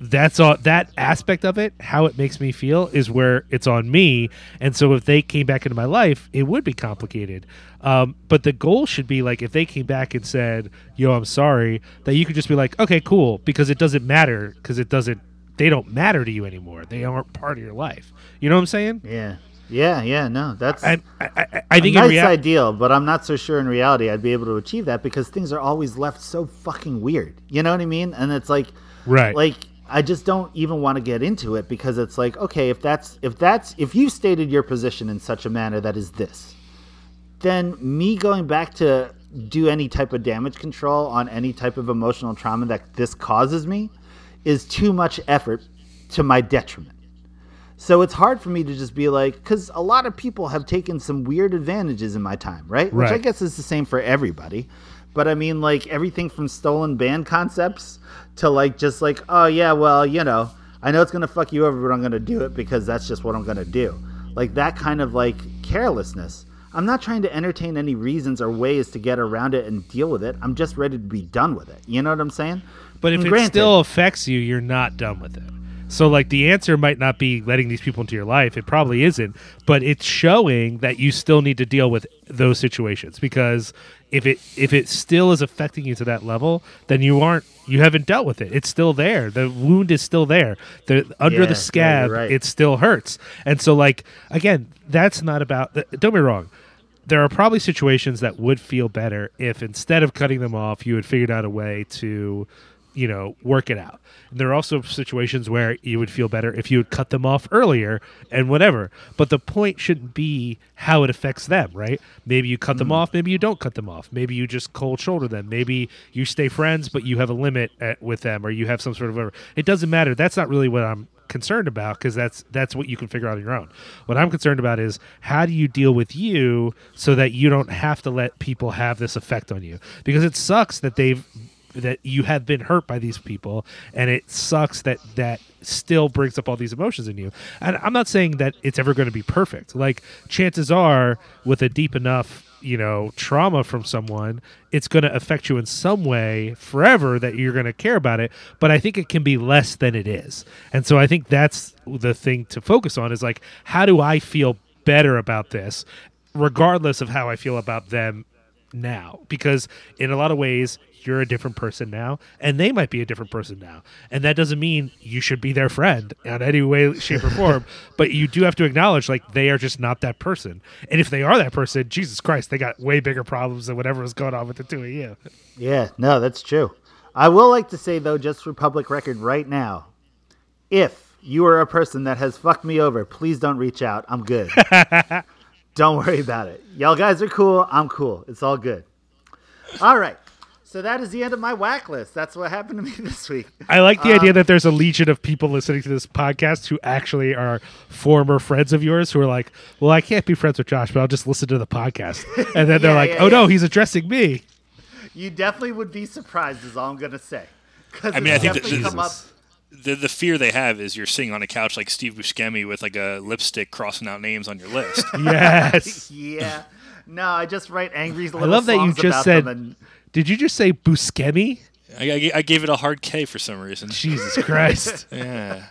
that's all that aspect of it how it makes me feel is where it's on me and so if they came back into my life it would be complicated um, but the goal should be like if they came back and said yo i'm sorry that you could just be like okay cool because it doesn't matter because it doesn't they don't matter to you anymore they aren't part of your life you know what i'm saying
Yeah. Yeah, yeah, no, that's
i, I, I, I think
a nice
rea-
ideal, but I'm not so sure in reality I'd be able to achieve that because things are always left so fucking weird. You know what I mean? And it's like,
right
like I just don't even want to get into it because it's like, okay, if that's if that's if you stated your position in such a manner that is this, then me going back to do any type of damage control on any type of emotional trauma that this causes me is too much effort to my detriment. So it's hard for me to just be like, because a lot of people have taken some weird advantages in my time, right? Which I guess is the same for everybody. But I mean, like everything from stolen band concepts to like just like, oh yeah, well, you know, I know it's gonna fuck you over, but I'm gonna do it because that's just what I'm gonna do. Like that kind of like carelessness. I'm not trying to entertain any reasons or ways to get around it and deal with it. I'm just ready to be done with it. You know what I'm saying?
But if
And
it still affects you, you're not done with it. So like the answer might not be letting these people into your life. It probably isn't, but it's showing that you still need to deal with those situations because if it if it still is affecting you to that level, then you aren't you haven't dealt with it. It's still there. The wound is still there. The under
Yeah, yeah,
the scab,
you're right.
it still hurts. And so like again, that's not about don't be wrong there are probably situations that would feel better if instead of cutting them off, you had figured out a way to, you know, work it out. And there are also situations where you would feel better if you would cut them off earlier and whatever. But the point shouldn't be how it affects them, right? Maybe you cut them mm. off, maybe you don't cut them off. Maybe you just cold shoulder them. Maybe you stay friends, but you have a limit at, with them, or you have some sort of. A, it doesn't matter. That's not really what I'm concerned about because that's that's what you can figure out on your own. What I'm concerned about is how do you deal with you so that you don't have to let people have this effect on you because it sucks that they've that you have been hurt by these people and it sucks that that still brings up all these emotions in you. And i'm not saying that it's ever going to be perfect. Like chances are with a deep enough you know trauma from someone it's going to affect you in some way forever that you're going to care about it but i think it can be less than it is. And so i think that's the thing to focus on is like how do i feel better about this regardless of how i feel about them now because in a lot of ways you're a different person now and they might be a different person now and that doesn't mean you should be their friend in any way shape or form but you do have to acknowledge like they are just not that person and if they are that person jesus christ they got way bigger problems than whatever was going on with the two of you
Yeah, no, that's true. I will like to say though, just for public record right now, if you are a person that has fucked me over, please don't reach out. I'm good. don't worry about it. Y'all guys are cool. I'm cool. It's all good. All right. So that is the end of my whack list. That's what happened to me this week.
i like the idea um, that there's a legion of people listening to this podcast who actually are former friends of yours who are like well i can't be friends with josh but i'll just listen to the podcast and then they're
Yeah,
like
yeah,
oh no he's addressing me
You definitely would be surprised, is all I'm gonna say. Because
I mean, I think that
definitely
this
come up.
Is- The the fear they have is you're sitting on a couch like Steve Buscemi with like a lipstick crossing out names on your list.
yes
Yeah. No, I just write angry little
I love that you just said.
and
Did you just say Buscemi?
I, I, I gave it a hard K for some reason.
Jesus Christ!
Yeah.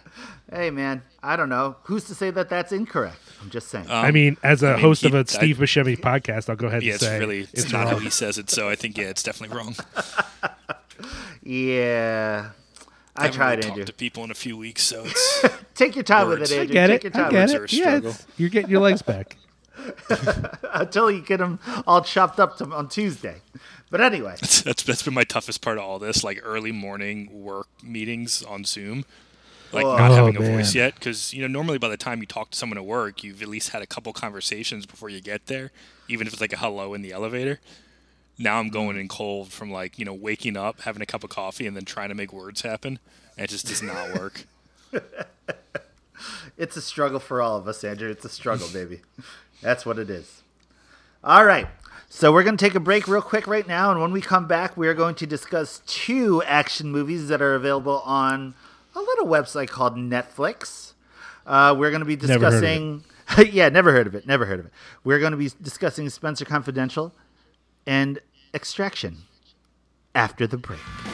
Hey man, I don't know. Who's to say that that's incorrect? I'm just saying.
Um,
I mean, as a
mean,
host
he-
of a Steve Buscemi podcast, I'll go ahead
Yeah,
and
it's
say
really it's, not
wrong.
how he says it. So I think yeah, it's definitely wrong.
yeah. I,
haven't
tried,
really
Andrew.
to people in a few weeks, so it's
Take your time
Words.
with it,
I
Andrew.
get
Take
it.
your
I
time
get
with
it. Yeah, you're getting your legs back.
until you get them all chopped up to, on Tuesday. But anyway,
that's that's been my toughest part of all this, like early morning work meetings on Zoom, like
Oh.
not
Oh,
having a
man.
voice yet. Because you know, normally by the time you talk to someone at work, you've at least had a couple conversations before you get there, even if it's like a hello in the elevator. Now I'm going in cold from like you know waking up, having a cup of coffee, and then trying to make words happen. And it just does not work.
it's a struggle for all of us, Andrew. It's a struggle, baby. That's what it is. All right. So we're going to take a break real quick right now, and when we come back, we are going to discuss two action movies that are available on a little website called Netflix. Uh, we're going to be
Never heard of
discussing. yeah, never heard of it. Never heard of it. We're going to be discussing Spenser Confidential and Extraction after the break.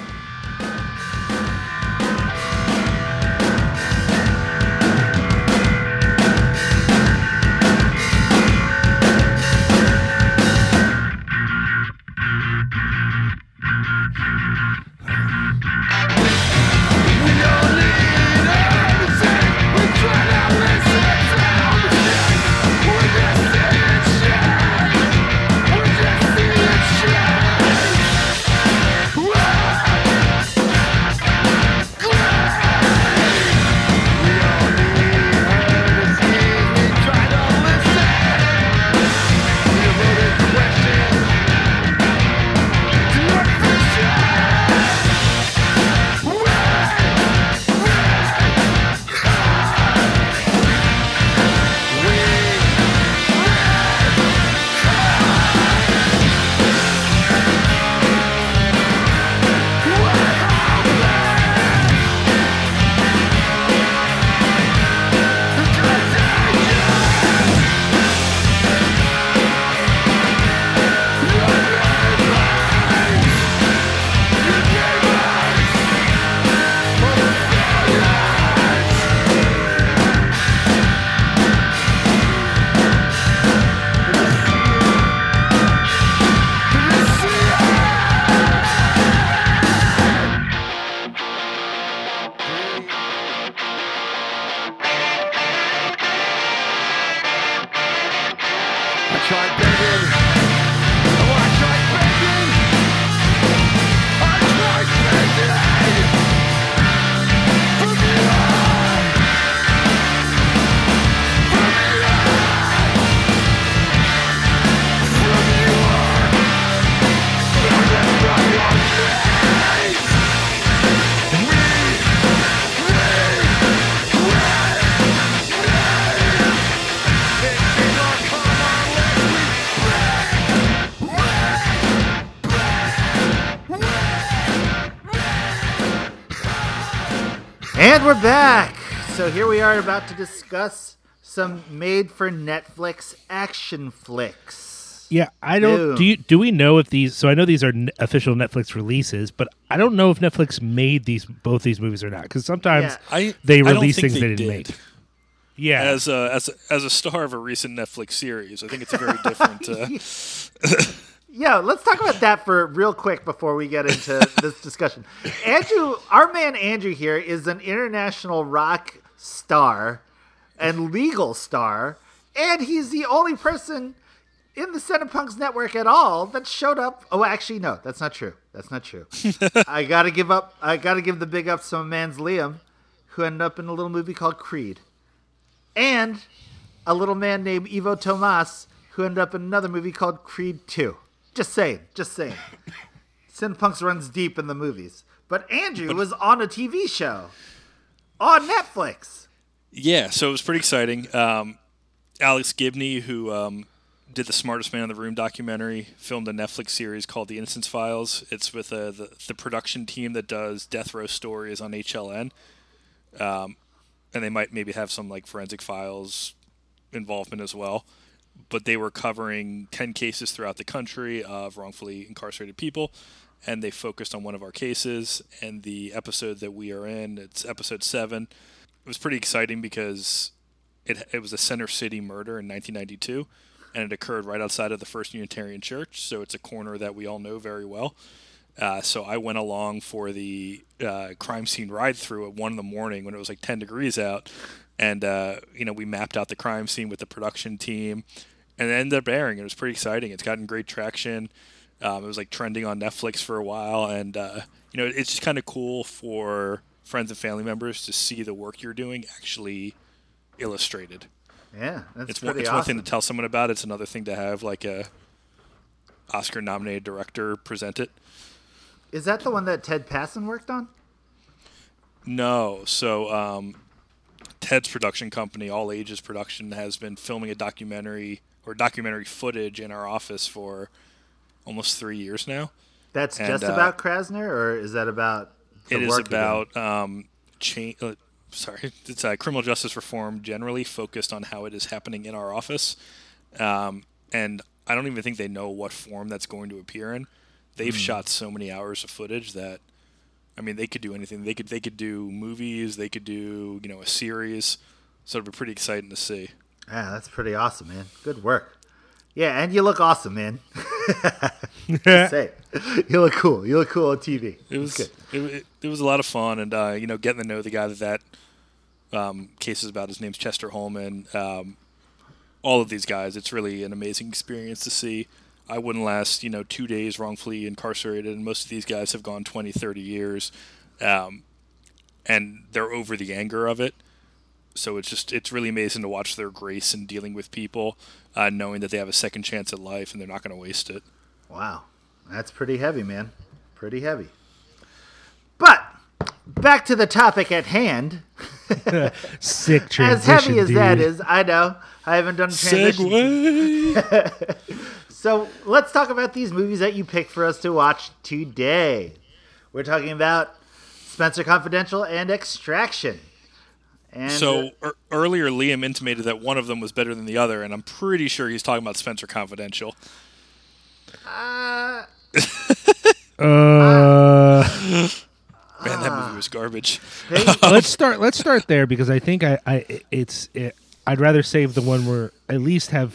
We're back. So here we are about to discuss some made for Netflix action flicks.
Yeah, I don't.
Boom.
Do you? Do we know if these? So I know these are n- official Netflix releases, but I don't know if Netflix made these both these movies or not. Because sometimes
Yeah.
I
they
I
release
think
things
they
they, didn't
did.
make. Yeah,
As a, as a, as a star of a recent Netflix series, I think it's a very different. Uh,
Yeah, let's talk about that for real quick before we get into this discussion. Andrew, our man Andrew here is an international rock star and legal star, and he's the only person in the Cinepunx network at all that showed up. Oh, actually, no, that's not true. That's not true. I gotta give up. I gotta give the big ups to my man's Liam, who ended up in a little movie called Creed, and a little man named Ivo Tomas, who ended up in another movie called Creed 2. Just saying, just saying. Cinepunx runs deep in the movies. But Andrew was on a TV show on Netflix.
Yeah, so it was pretty exciting. Um, Alex Gibney, who um, did the Smartest Man in the Room documentary, filmed a Netflix series called The Innocence Files. It's with uh, the, the production team that does Death Row Stories on HLN. Um, and they might maybe have some like forensic files involvement as well. But they were covering 10 cases throughout the country of wrongfully incarcerated people. And they focused on one of our cases. And the episode that we are in, it's episode seven it was pretty exciting because it it was a Center City murder in 1992, and it occurred right outside of the First Unitarian Church. So it's a corner that we all know very well. Uh, so I went along for the uh, crime scene ride through at one in the morning when it was like 10 degrees out, and uh, you know we mapped out the crime scene with the production team, and it ended up airing. It was pretty exciting. It's gotten great traction. Um, it was like trending on Netflix for a while, and uh, you know, it's just kind of cool for friends and family members to see the work you're doing actually illustrated.
Yeah, that's
It's one, it's one thing to tell someone about. It's another thing to have like a Oscar-nominated director present it.
Is that the one that Ted Passon worked on?
No. So um, Ted's production company, All Ages Production, has been filming a documentary or documentary footage in our office for almost three years now.
That's
And,
just
uh,
about Krasner, or is that about? The
It is about um, cha- uh, sorry, it's uh, criminal justice reform generally focused on how it is happening in our office, um, and I don't even think they know what form that's going to appear in. They've
Hmm.
shot so many hours of footage that, I mean, they could do anything. They could they could do movies. They could do you know a series. So it'd be pretty exciting to see.
Yeah, that's pretty awesome, man. Good work. Yeah, and you look awesome, man. Just say. You look cool. You look cool on TV.
It was
good.
it, it, it was a lot of fun, and uh, you know, getting to know the guy that that um, case is about. His name's Chester Hollman. Um, all of these guys, it's really an amazing experience to see. I wouldn't last, you know, two days wrongfully incarcerated, and most of these guys have gone 20, 30 years, um, and they're over the anger of it. So it's just it's really amazing to watch their grace in dealing with people, uh, knowing that they have a second chance at life and they're not going to waste it.
Wow, that's pretty heavy, man. Pretty heavy. But back to the topic at hand.
Sick transition.
As heavy as
dude.
that is, I know I haven't done transition.
Segue.
So let's talk about these movies that you picked for us to watch today. We're talking about Spenser Confidential and Extraction. And
So er, earlier, Liam intimated that one of them was better than the other, and I'm pretty sure he's talking about Spenser Confidential.
uh,
Uh,
Man, that movie was garbage.
they-
let's start. Let's start there because I think I, I it's. It, I'd rather save the one we're at least have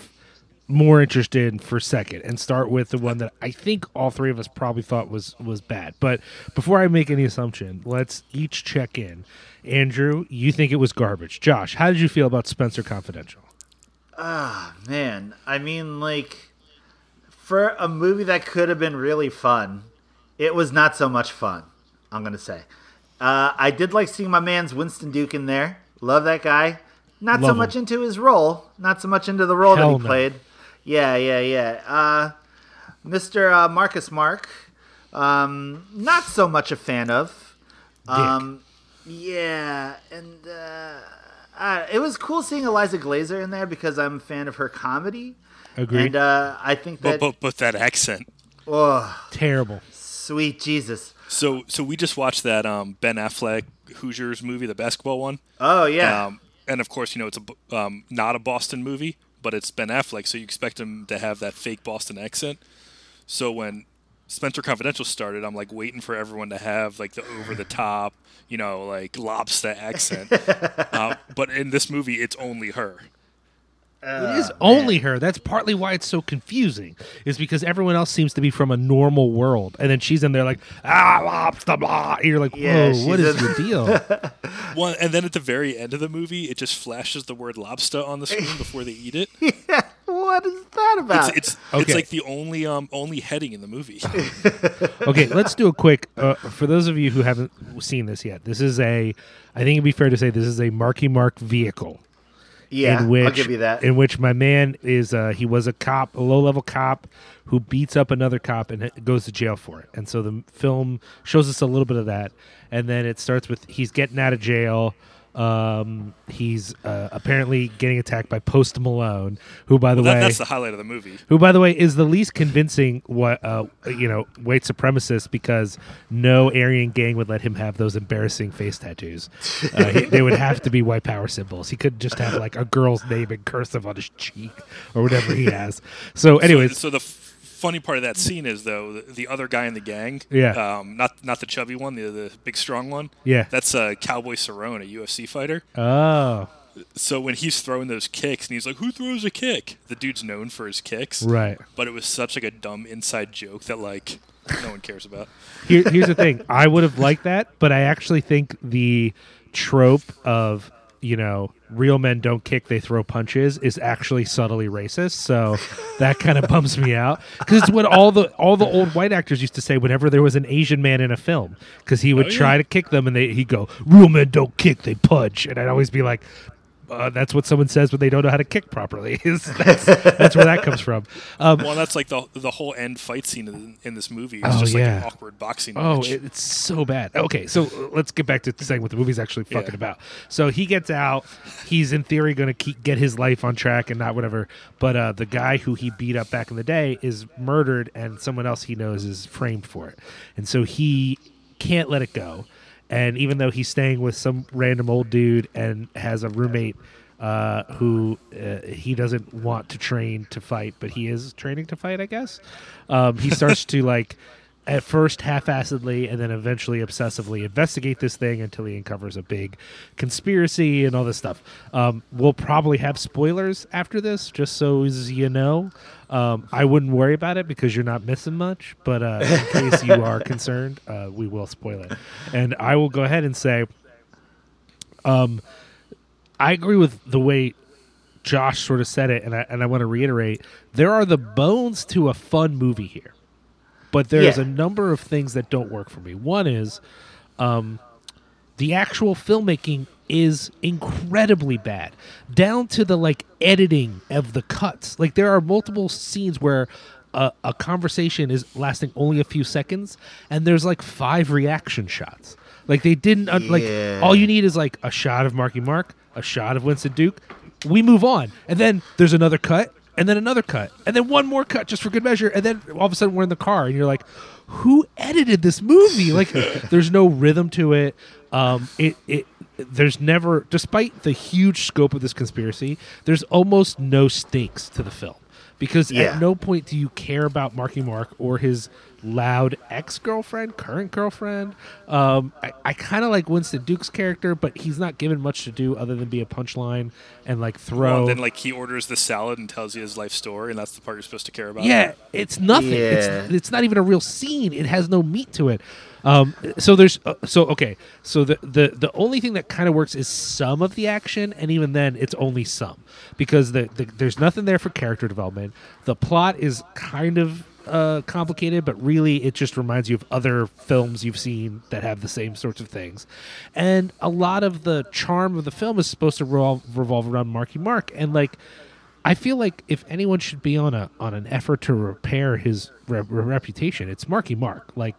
more interested in for second, and start with the one that I think all three of us probably thought was was bad. But before I make any assumption, let's each check in. Andrew, you think it was garbage. Josh, how did you feel about Spenser Confidential?
Ah man, I mean, like, for a movie that could have been really fun, it was not so much fun. I'm gonna say. Uh, I did like seeing my man's Winston Duke in there. Love that guy. Not so
Love him.
much into his role. Not so much into the role
Hell
that he
no.
played. Yeah, yeah, yeah. Uh, Mr. Uh, Marcus Mark. Um, not so much a fan of. Um, yeah, and uh, uh, it was cool seeing Eliza Glazer in there because I'm a fan of her comedy.
Agreed.
And uh, I think
But,
that,
but but that accent.
oh,
Terrible.
sweet Jesus.
So so we just watched that um, Ben Affleck Hoosiers movie, the basketball one.
Oh yeah,
Um, and of course, you know it's a b- um, not a Boston movie, but it's Ben Affleck, so you expect him to have that fake Boston accent. So when Spenser Confidential started, I'm like waiting for everyone to have like the over the top, you know, like lobster accent. uh, but in this movie, it's only her.
It is only her. That's partly why it's so confusing. Is because everyone else seems to be from a normal world, and then she's in there like ah lobster blah. And you're like, whoa,
Yeah,
what
she's
is
in-
your deal?
One, and then at the very end of the movie, it just flashes the word lobster on the screen before they eat it.
what is that about?
It's it's,
Okay.
it's like the only um only heading in the movie.
okay, let's do a quick. Uh, for those of you who haven't seen this yet, this is a. I think it'd be fair to say this is a Marky Mark vehicle.
Yeah,
in which,
I'll give you that.
In which my man is, uh, he was a cop, a low level cop who beats up another cop and goes to jail for it. And so the film shows us a little bit of that. And then it starts with he's getting out of jail. Um, he's uh, apparently getting attacked by Post Malone, who, by the
That,
way,
that's the highlight of the movie.
who by the way is the least convincing what uh you know white supremacist because no Aryan gang would let him have those embarrassing face tattoos. Uh, he- they would have to be white power symbols. He couldn't just have like a girl's name in cursive on his cheek or whatever he has. So, anyways,
so, so the funny part of that scene is though the, the other guy in the gang,
Yeah.
um, not not the chubby one, the the big strong one,
Yeah.
that's uh, Cowboy Cerrone, a UFC fighter.
oh
So when he's throwing those kicks, and he's like, "Who throws a kick?" The dude's known for his kicks,
right.
but it was such like a dumb inside joke that like no one cares about.
Here, here's the thing. I would have liked that, but I actually think the trope of you know, real men don't kick, they throw punches is actually subtly racist. So that kind of bums me out because it's what all the all the old white actors used to say whenever there was an Asian man in a film because he would
Oh, yeah.
try to kick them and they he'd go, "Real men don't kick, they punch," and I'd always be like. Uh, that's what someone says when they don't know how to kick properly. That's, that's where that comes from. Um,
Well, that's like the the whole end fight scene in, in this movie is
Oh,
just like
yeah.
an awkward boxing
Oh,
match.
it's so bad. Okay, so let's get back to saying what the movie's actually fucking
Yeah.
about. So he gets out. He's in theory going to keep get his life on track and not whatever. But uh, the guy who he beat up back in the day is murdered, and someone else he knows is framed for it. And so he can't let it go. And even though he's staying with some random old dude and has a roommate uh, who uh, he doesn't want to train to fight, but he is training to fight, I guess. Um, he starts to like at first half-assedly and then eventually obsessively investigate this thing until he uncovers a big conspiracy and all this stuff. Um, we'll probably have spoilers after this, just so as you know. Um, I wouldn't worry about it because you're not missing much, but uh, in case you are concerned, uh, we will spoil it. And I will go ahead and say, um, I agree with the way Josh sort of said it, and I and I want to reiterate: there are the bones to a fun movie here, but there's
Yeah.
a number of things that don't work for me. One is, um, the actual filmmaking is incredibly bad, down to the like editing of the cuts. Like there are multiple scenes where. A, a conversation is lasting only a few seconds, and there's like five reaction shots. Like they didn't un- like all you need is like a shot of Marky Mark, a shot of Winston Duke. We move on, and then there's another cut, and then another cut, and then one more cut just for good measure, and then all of a sudden we're in the car, and you're like, "Who edited this movie?" Like, there's no rhythm to it. Um, it it there's never, despite the huge scope of this conspiracy, there's almost no stakes to the film because
Yeah.
at no point do you care about Marky Mark or his loud ex girlfriend, current girlfriend. Um, I, I kind of like Winston Duke's character, but he's not given much to do other than be a punchline and like throw.
Well, then like he orders the salad and tells you his life story, and that's the part you're supposed to care about.
yeah, it's nothing.
Yeah.
It's it's not even a real scene. It has no meat to it. Um, so there's uh, so okay. So the the the only thing that kind of works is some of the action, and even then, it's only some because the, the there's nothing there for character development. The plot is kind of uh, complicated, but really it just reminds you of other films you've seen that have the same sorts of things. And a lot of the charm of the film is supposed to revolve, revolve around Marky Mark, and like. I feel like if anyone should be on a on an effort to repair his re- re- reputation, it's Marky Mark. Like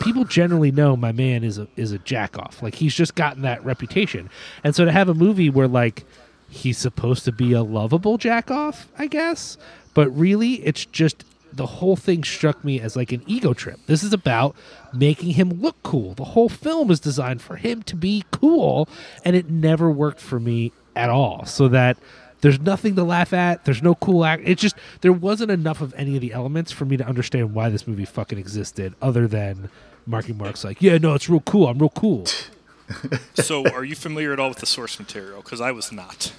people generally know my man is a is a jack off. Like he's just gotten that reputation, and so to have a movie where like he's supposed to be a lovable jack off, I guess, but really it's just the whole thing struck me as like an ego trip. This is about making him look cool. The whole film is designed for him to be cool, and it never worked for me at all. So that there's nothing to laugh at. There's no cool act. It's just there wasn't enough of any of the elements for me to understand why this movie fucking existed, other than Marky Mark's like, yeah, no, it's real cool. I'm real cool.
So, are you familiar at all with the source material? Because I was not.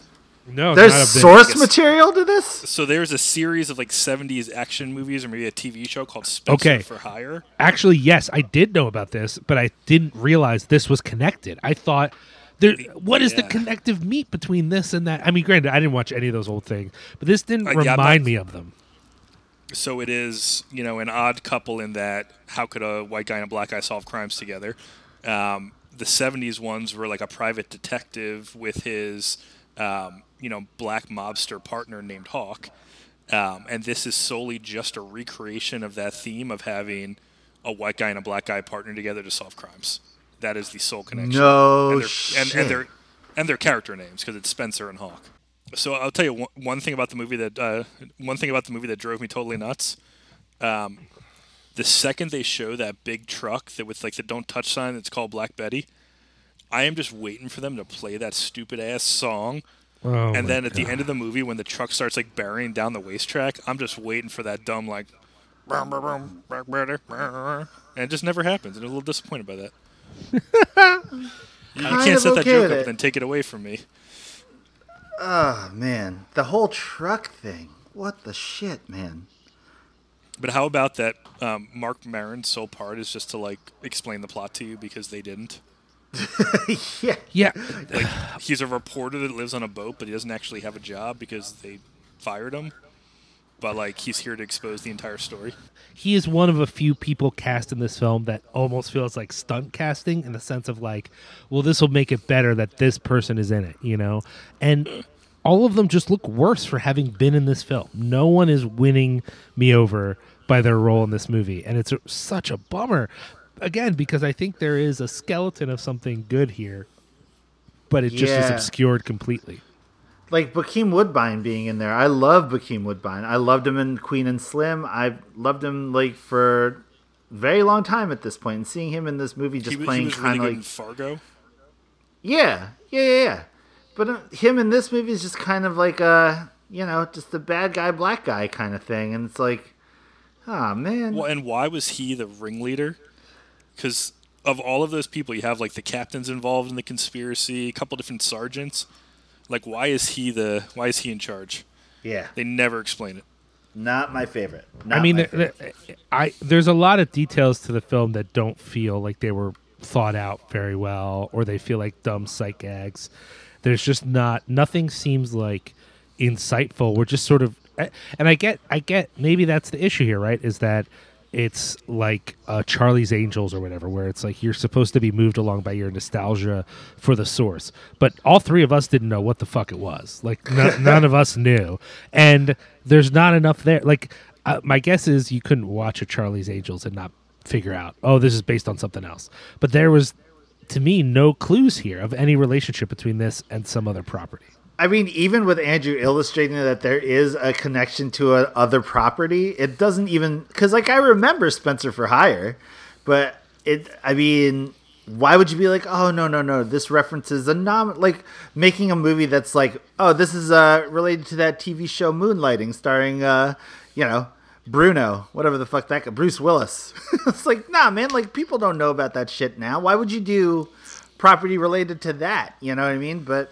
No,
There's
not a bit.
source material to this?
So there's a series of like 70s action movies, or maybe a TV show called Spenser
Okay.
for Hire.
Actually, yes, I did know about this, but I didn't realize this was connected. I thought there what is the connective meat between this and that? I mean, granted, I didn't watch any of those old things, but this didn't
Uh, yeah,
remind
not-
me of them.
So it is, you know, an odd couple in that how could a white guy and a black guy solve crimes together? Um, the 70s ones were like a private detective with his, um, you know, black mobster partner named Hawk. Um, and this is solely just a recreation of that theme of having a white guy and a black guy partner together to solve crimes. That is the sole connection.
No
and their, and,
shit.
and their and their character names because it's Spenser and Hawk. So I'll tell you one, one thing about the movie that uh, one thing about the movie that drove me totally nuts. Um, the second they show that big truck that with like the "Don't Touch" sign that's called Black Betty, I am just waiting for them to play that stupid ass song.
Oh
and then at the end of the movie, when the truck starts like burying down the waste track, I'm just waiting for that dumb like, "Brum, brum, brum, brum, brum, brum," and it just never happens. And I'm a little disappointed by that. you you can't
of
set that joke up and then take it away from me.
Oh man, the whole truck thing. What the shit, man?
But how about that? Um, Marc Maron's sole part is just to like explain the plot to you because they didn't.
yeah.
Yeah,
Like he's a reporter that lives on a boat, but he doesn't actually have a job because they fired him. But like he's here to expose the entire story.
he is one of a few people cast in this film that almost feels like stunt casting in the sense of like, well, this will make it better that this person is in it, you know? And all of them just look worse for having been in this film. No one is winning me over by their role in this movie. And it's a, such a bummer. Again, because I think there is a skeleton of something good here, but it just is obscured completely.
like Bokeem Woodbine being in there. I love Bokeem Woodbine. I loved him in Queen and Slim. I loved him like for a very long time at this point. And seeing him in this movie just
He, was-
playing kind of
in
like
Fargo.
yeah, yeah, yeah, yeah. But uh, him in this movie is just kind of like a you know just a bad guy, black guy kind of thing. And it's like, ah man,
Well, and why was he the ringleader? Because of all of those people, you have like the captains involved in the conspiracy, a couple different sergeants. Like, why is he the? Why is he in charge?
yeah,
They never explain it.
not my favorite.
I mean,
my
th-
favorite.
th- I there's a lot of details to the film that don't feel like they were thought out very well, or they feel like dumb sight gags. There's just not nothing seems like insightful. We're just sort of, and I get, I get maybe that's the issue here, right? Is that it's like uh, Charlie's Angels or whatever, where it's like you're supposed to be moved along by your nostalgia for the source. But all three of us didn't know what the fuck it was. Like no, none of us knew, and there's not enough there. Like uh, my guess is you couldn't watch a Charlie's Angels and not figure out, oh, this is based on something else. But there was, to me, no clues here of any relationship between this and some other property.
I mean, even with Andrew illustrating that there is a connection to a other property, it doesn't even because like I remember Spenser for Hire, but it. I mean, why would you be like, oh no no no, this references a nom like making a movie that's like, oh this is uh related to that TV show Moonlighting starring uh you know Bruno whatever the fuck that Bruce Willis. it's like nah man, like people don't know about that shit now. Why would you do property related to that? You know what I mean? But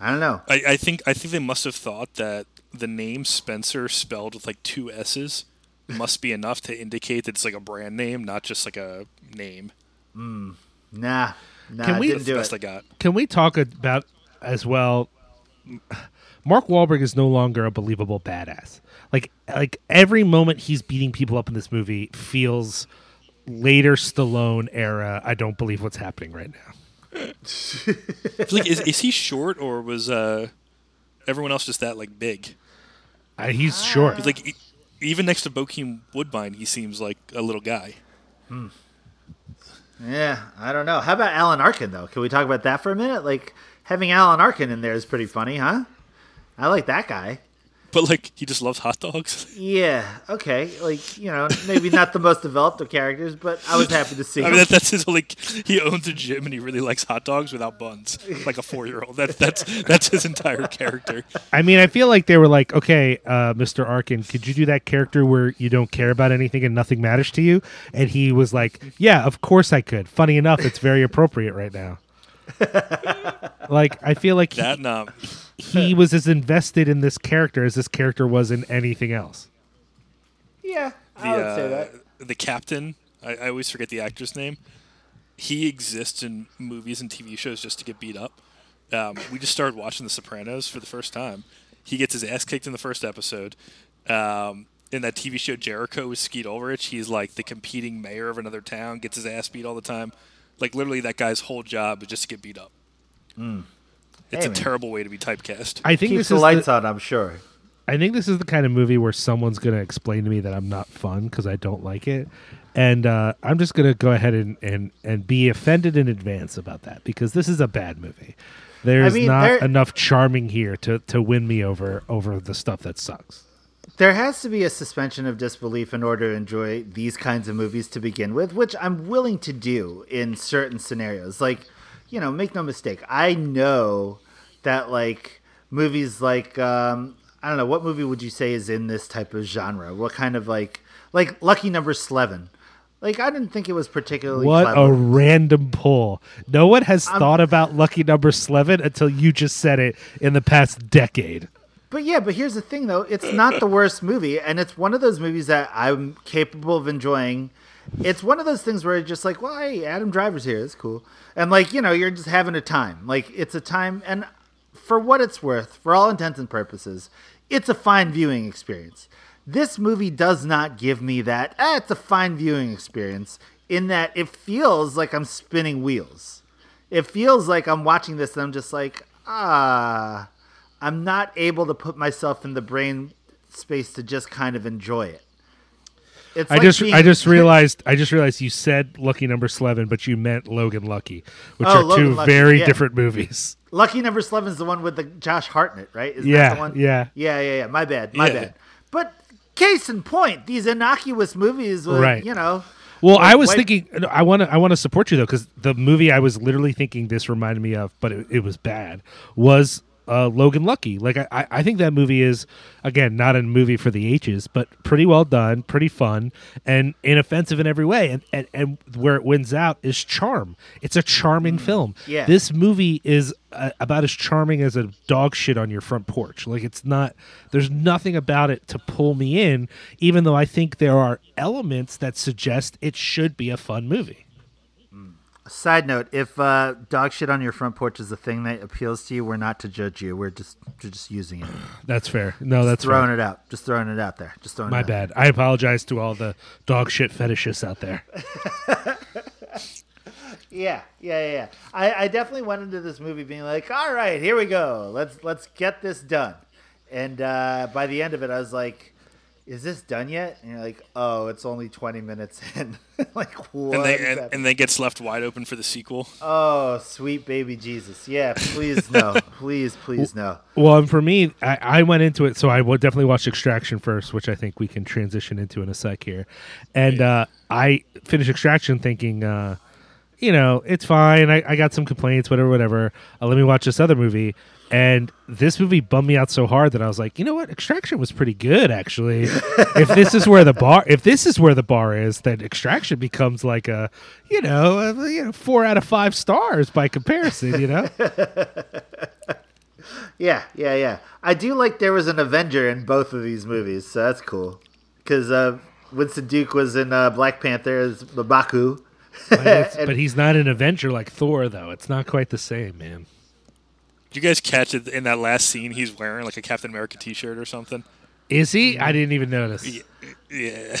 I don't know.
I, I think I think they must have thought that the name Spenser spelled with like two S's must be enough to indicate that it's like a brand name, not just like a name.
Mm, Nah, nah,
Can we-
didn't do
Best
it.
I got.
Can we talk about as well? Mark Wahlberg is no longer a believable badass. Like like every moment he's beating people up in this movie feels later Stallone era. I don't believe what's happening right now.
like, is, is he short or was uh, everyone else just that like big?
Uh, he's short.
He's like e- even next to Bokeem Woodbine, he seems like a little guy.
Yeah, I don't know. How about Alan Arkin though? Can we talk about that for a minute? Like having Alan Arkin in there is pretty funny, huh? I like that guy.
But like he just loves hot dogs.
Yeah, okay. Like you know, maybe not the most developed of characters, but I was happy to see.
I
him.
mean, that, that's his like he owns a gym and he really likes hot dogs without buns, like a four year old. That that's that's his entire character.
I mean, I feel like they were like, okay, uh, Mr. Arkin, could you do that character where you don't care about anything and nothing matters to you? And he was like, yeah, of course I could. Funny enough, it's very appropriate right now. like, I feel like he,
That and um,
he was as invested in this character as this character was in anything else.
yeah,
the
I would say
uh,
that.
the captain. I, I always forget the actor's name. He exists in movies and TV shows just to get beat up. Um, we just started watching The Sopranos for the first time. He gets his ass kicked in the first episode. Um, in that TV show Jericho with Skeet Ulrich, he's like the competing mayor of another town, gets his ass beat all the time. Like literally, that guy's whole job is just to get beat up. It's
Hmm. Hey,
a
man.
terrible way to be typecast.
I think
Keeps
this
the
is
lights
the,
on. I'm sure.
I think this is the kind of movie where someone's going to explain to me that I'm not fun because I don't like it, and uh, I'm just going to go ahead and, and and be offended in advance about that because this is a bad movie. There's
mean,
not
there-
enough charming here to to win me over over the stuff that sucks.
There has to be a suspension of disbelief in order to enjoy these kinds of movies to begin with, which I'm willing to do in certain scenarios. Like, you know, make no mistake, I know that like movies like um I don't know, what movie would you say is in this type of genre? What kind of like like Lucky Number Slevin? Like I didn't think it was particularly
What
clever.
a random pull! No one has thought about Lucky Number Slevin until you just said it in the past decade.
But yeah, but here's the thing though, it's not the worst movie, and it's one of those movies that I'm capable of enjoying. It's one of those things where it's just like, well, hey, Adam Driver's here, it's cool, and like you know, you're just having a time. Like it's a time, and for what it's worth, for all intents and purposes, it's a fine viewing experience. This movie does not give me that. Ah, it's a fine viewing experience in that it feels like I'm spinning wheels. It feels like I'm watching this and I'm just like, ah, I'm not able to put myself in the brain space to just kind of enjoy it. It's
I
like
just
being-
I just realized I just realized you said Lucky Number Slevin, but you meant Logan Lucky, which
Oh,
are
Logan
two
Lucky,
very
yeah.
different movies.
Lucky Number Slevin is the one with the Josh Hartnett, right? Is
Yeah,
that the one?
yeah.
yeah, yeah, yeah. My bad, my
Yeah.
bad. But case in point, these innocuous movies, with,
Right.
You know,
Well,
Like,
I was thinking I want to I want to support you though because the movie I was literally thinking this reminded me of, but it, it was bad. Was uh, Logan Lucky? Like I, I think that movie is again not a movie for the H's, but pretty well done, pretty fun, and inoffensive in every way. And and, and where it wins out is charm. It's a charming film.
Mm. yeah.
This movie is uh, about as charming as a dog shit on your front porch. Like it's not. There's nothing about it to pull me in, even though I think there are elements that suggest it should be a fun movie.
Side note: If uh, dog shit on your front porch is the thing that appeals to you, we're not to judge you. We're just we're just using it,
That's fair. No, that's
throwing
fair.
it out, just throwing it out there, just throwing.
My
it out
bad. I apologize to all the dog shit fetishists out there.
Yeah, yeah, yeah. yeah. I, I definitely went into this movie being like, all right, here we go. Let's let's get this done. And uh, by the end of it, I was like, is this done yet? And you're like, oh, it's only 20 minutes in. like, what?
and they and,
happening?
and then gets left wide open for the sequel.
oh, sweet baby Jesus. Yeah, please no. please, please no.
Well, and for me, I, I went into it, so I would definitely watch Extraction first, which I think we can transition into in a sec here. And uh, I finished Extraction thinking, uh, you know, it's fine. I, I got some complaints, whatever, whatever. Uh, let me watch this other movie. And this movie bummed me out so hard that I was like, you know what? Extraction was pretty good, actually. if this is where the bar, if this is where the bar is, then Extraction becomes like a, you know, a, you know, four out of five stars by comparison. You know,
Yeah, yeah, yeah. I do like there was an Avenger in both of these movies, so that's cool. Because uh, Winston Duke was in uh, Black Panther as M'Baku.
But, but he's not an Avenger like Thor, though. It's not quite the same, man.
Did you guys catch it in that last scene? He's wearing like a Captain America T-shirt or something.
Is he? I didn't even notice.
Yeah,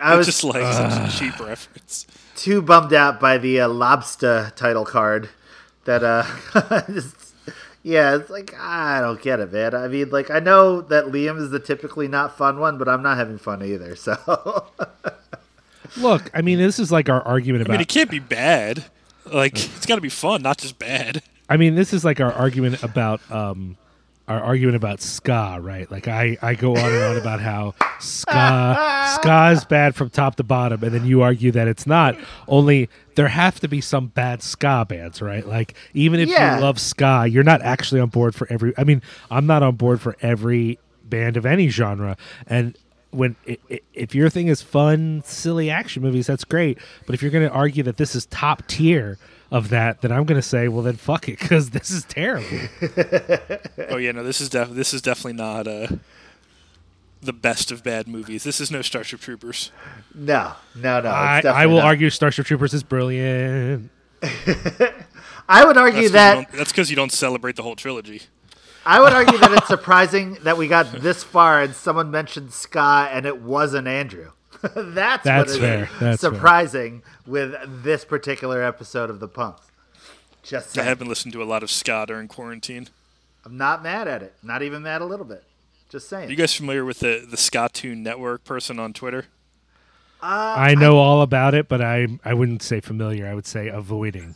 I was
just like some cheap reference.
too bummed out by the uh, lobster title card that uh just, yeah it's like i don't get it man i mean like i know that liam is the typically not fun one but i'm not having fun either so
Look, I mean, this is like our argument about.
I
about.
mean, it can't be bad. Like it's got to be fun, not just bad.
I mean, this is like our argument about um, our argument about ska, right? Like I, I go on and on about how ska ska is bad from top to bottom, and then you argue that it's not. Only there have to be some bad ska bands, right? Like even if
Yeah.
you love ska, you're not actually on board for every. I mean, I'm not on board for every band of any genre, and. When i- i- if your thing is fun, silly action movies, that's great. But if you're going to argue that this is top tier of that, then I'm going to say, well, then fuck it, because this is terrible.
Oh yeah, no, this is def- this is definitely not uh, the best of bad movies. This is no Starship Troopers.
no no no
I, I will
not.
argue Starship Troopers is brilliant.
i would argue
That's 'cause you
that
that's because you don't celebrate the whole trilogy.
i would argue that it's surprising that we got this far and someone mentioned ska and it wasn't andrew that's,
That's
what is
fair. That's fair.
surprising with this particular episode of the punks just
I have been listening to a lot of ska during quarantine.
i'm not mad at it not even mad a little bit just saying
Are you guys familiar with the the Ska Tune Network person on Twitter?
I know all about it, but I I wouldn't say familiar. I would say avoiding.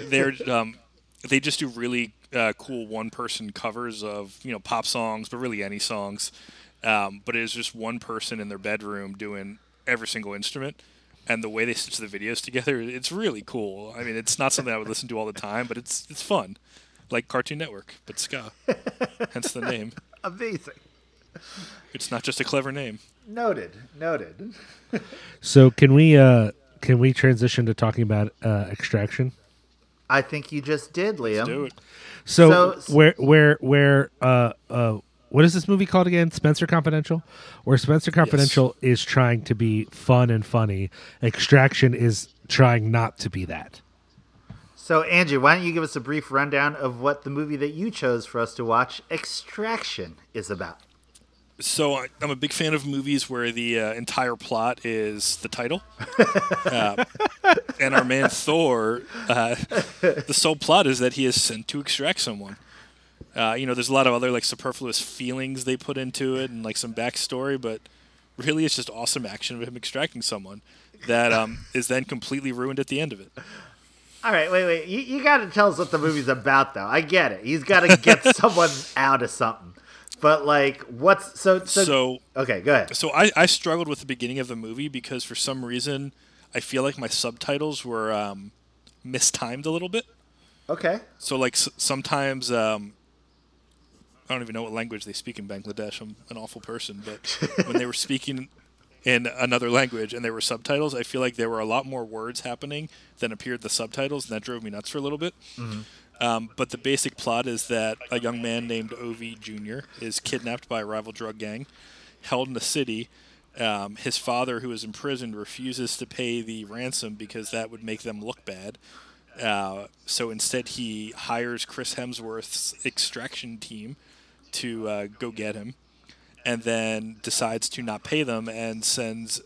They're um, they just do really uh, cool one person covers of you know pop songs, but really any songs. Um, but it is just one person in their bedroom doing every single instrument. And the way they stitch the videos together, it's really cool. I mean, it's not something I would listen to all the time, but it's it's fun, like Cartoon Network, but ska. Hence the name.
amazing
It's not just a clever name.
Noted. Noted.
So can we uh can we transition to talking about uh, Extraction?
I think you just did, Liam.
Do it.
So,
So-
where where where uh uh what is this movie called again? Spenser Confidential, where Spenser Confidential is trying to be fun and funny. Extraction is trying not to be that.
So, Andrew, why don't you give us a brief rundown of what the movie that you chose for us to watch, Extraction, is about?
So I, I'm a big fan of movies where the uh, entire plot is the title, uh, and our man Thor, uh, the sole plot is that he is sent to extract someone. Uh, you know, there's a lot of other like superfluous feelings they put into it, and like some backstory, but really, it's just awesome action of him extracting someone that um, is then completely ruined at the end of it.
All right, wait, wait. You, you got to tell us what the movie's about, though. I get it. He's got to get someone out of something. But, like, what's. So. So.
So
okay, go ahead.
So I, I struggled with the beginning of the movie because for some reason I feel like my subtitles were um, mistimed a little bit.
Okay.
So like s- sometimes um, I don't even know what language they speak in Bangladesh. I'm an awful person, but when they were speaking in another language and there were subtitles, I feel like there were a lot more words happening than appeared the subtitles, and that drove me nuts for a little bit. Um, but the basic plot is that a young man named Ovi Jr. is kidnapped by a rival drug gang, held in a city. Um, his father, who is imprisoned, refuses to pay the ransom because that would make them look bad. Uh, so instead, he hires Chris Hemsworth's extraction team to uh, go get him, and then decides to not pay them and sends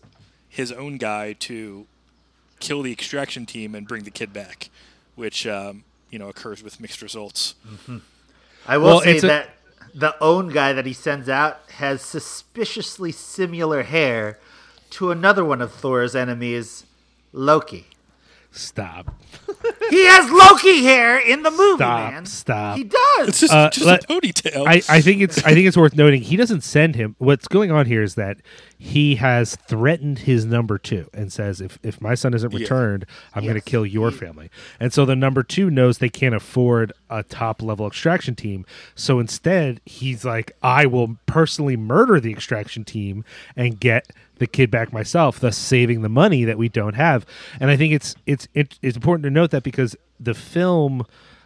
his own guy to kill the extraction team and bring the kid back, which um, you know occurs with mixed results.
I will
Well,
say
it's a-
that the own guy that he sends out has suspiciously similar hair to another one of Thor's enemies, Loki.
Stop.
He has Loki hair in the movie,
Stop,
man.
stop.
He does.
It's just,
Uh,
just
let-
a ponytail.
I, I think it's I think it's worth noting he doesn't send him. What's going on here is that he has threatened his number two and says if if my son isn't
Yeah.
returned, I'm going to kill your mm. family. And so the number two knows they can't afford a top level extraction team. So instead, he's like, I will personally murder the extraction team and get the kid back myself, thus saving the money that we don't have. And I think it's it's it, it's important to note that because the film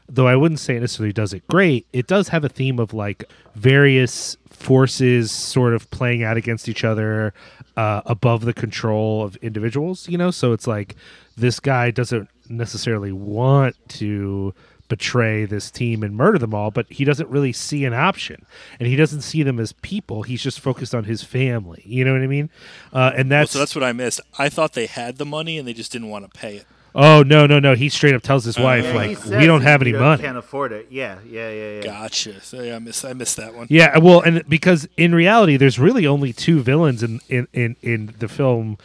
though I wouldn't say it necessarily does it great, it does have a theme of like various forces sort of playing out against each other uh, above the control of individuals, you know? So it's like this guy doesn't necessarily want to betray this team and murder them all, but he doesn't really see an option. And he doesn't see them as people. He's just focused on his family. You know what I mean? Uh, and
Well,
that's,
so that's what I missed. I thought they had the money and they just didn't want to pay it.
Oh, no, no, no. He straight up tells his uh, wife,
Yeah,
like, we don't have any
he
money.
Can't afford it. Yeah, yeah, yeah, yeah.
Gotcha. So yeah, I miss I missed that one.
Yeah, well, and because in reality, there's really only two villains in in in, in the film.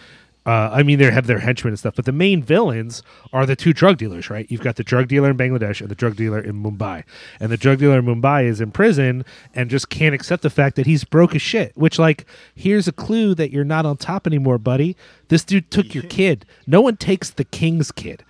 Uh, I mean, they have their henchmen and stuff, but the main villains are the two drug dealers, right? You've got the drug dealer in Bangladesh and the drug dealer in Mumbai, and the drug dealer in Mumbai is in prison and just can't accept the fact that he's broke as shit. Which, like, here's a clue that you're not on top anymore, buddy. This dude took your kid. No one takes the king's kid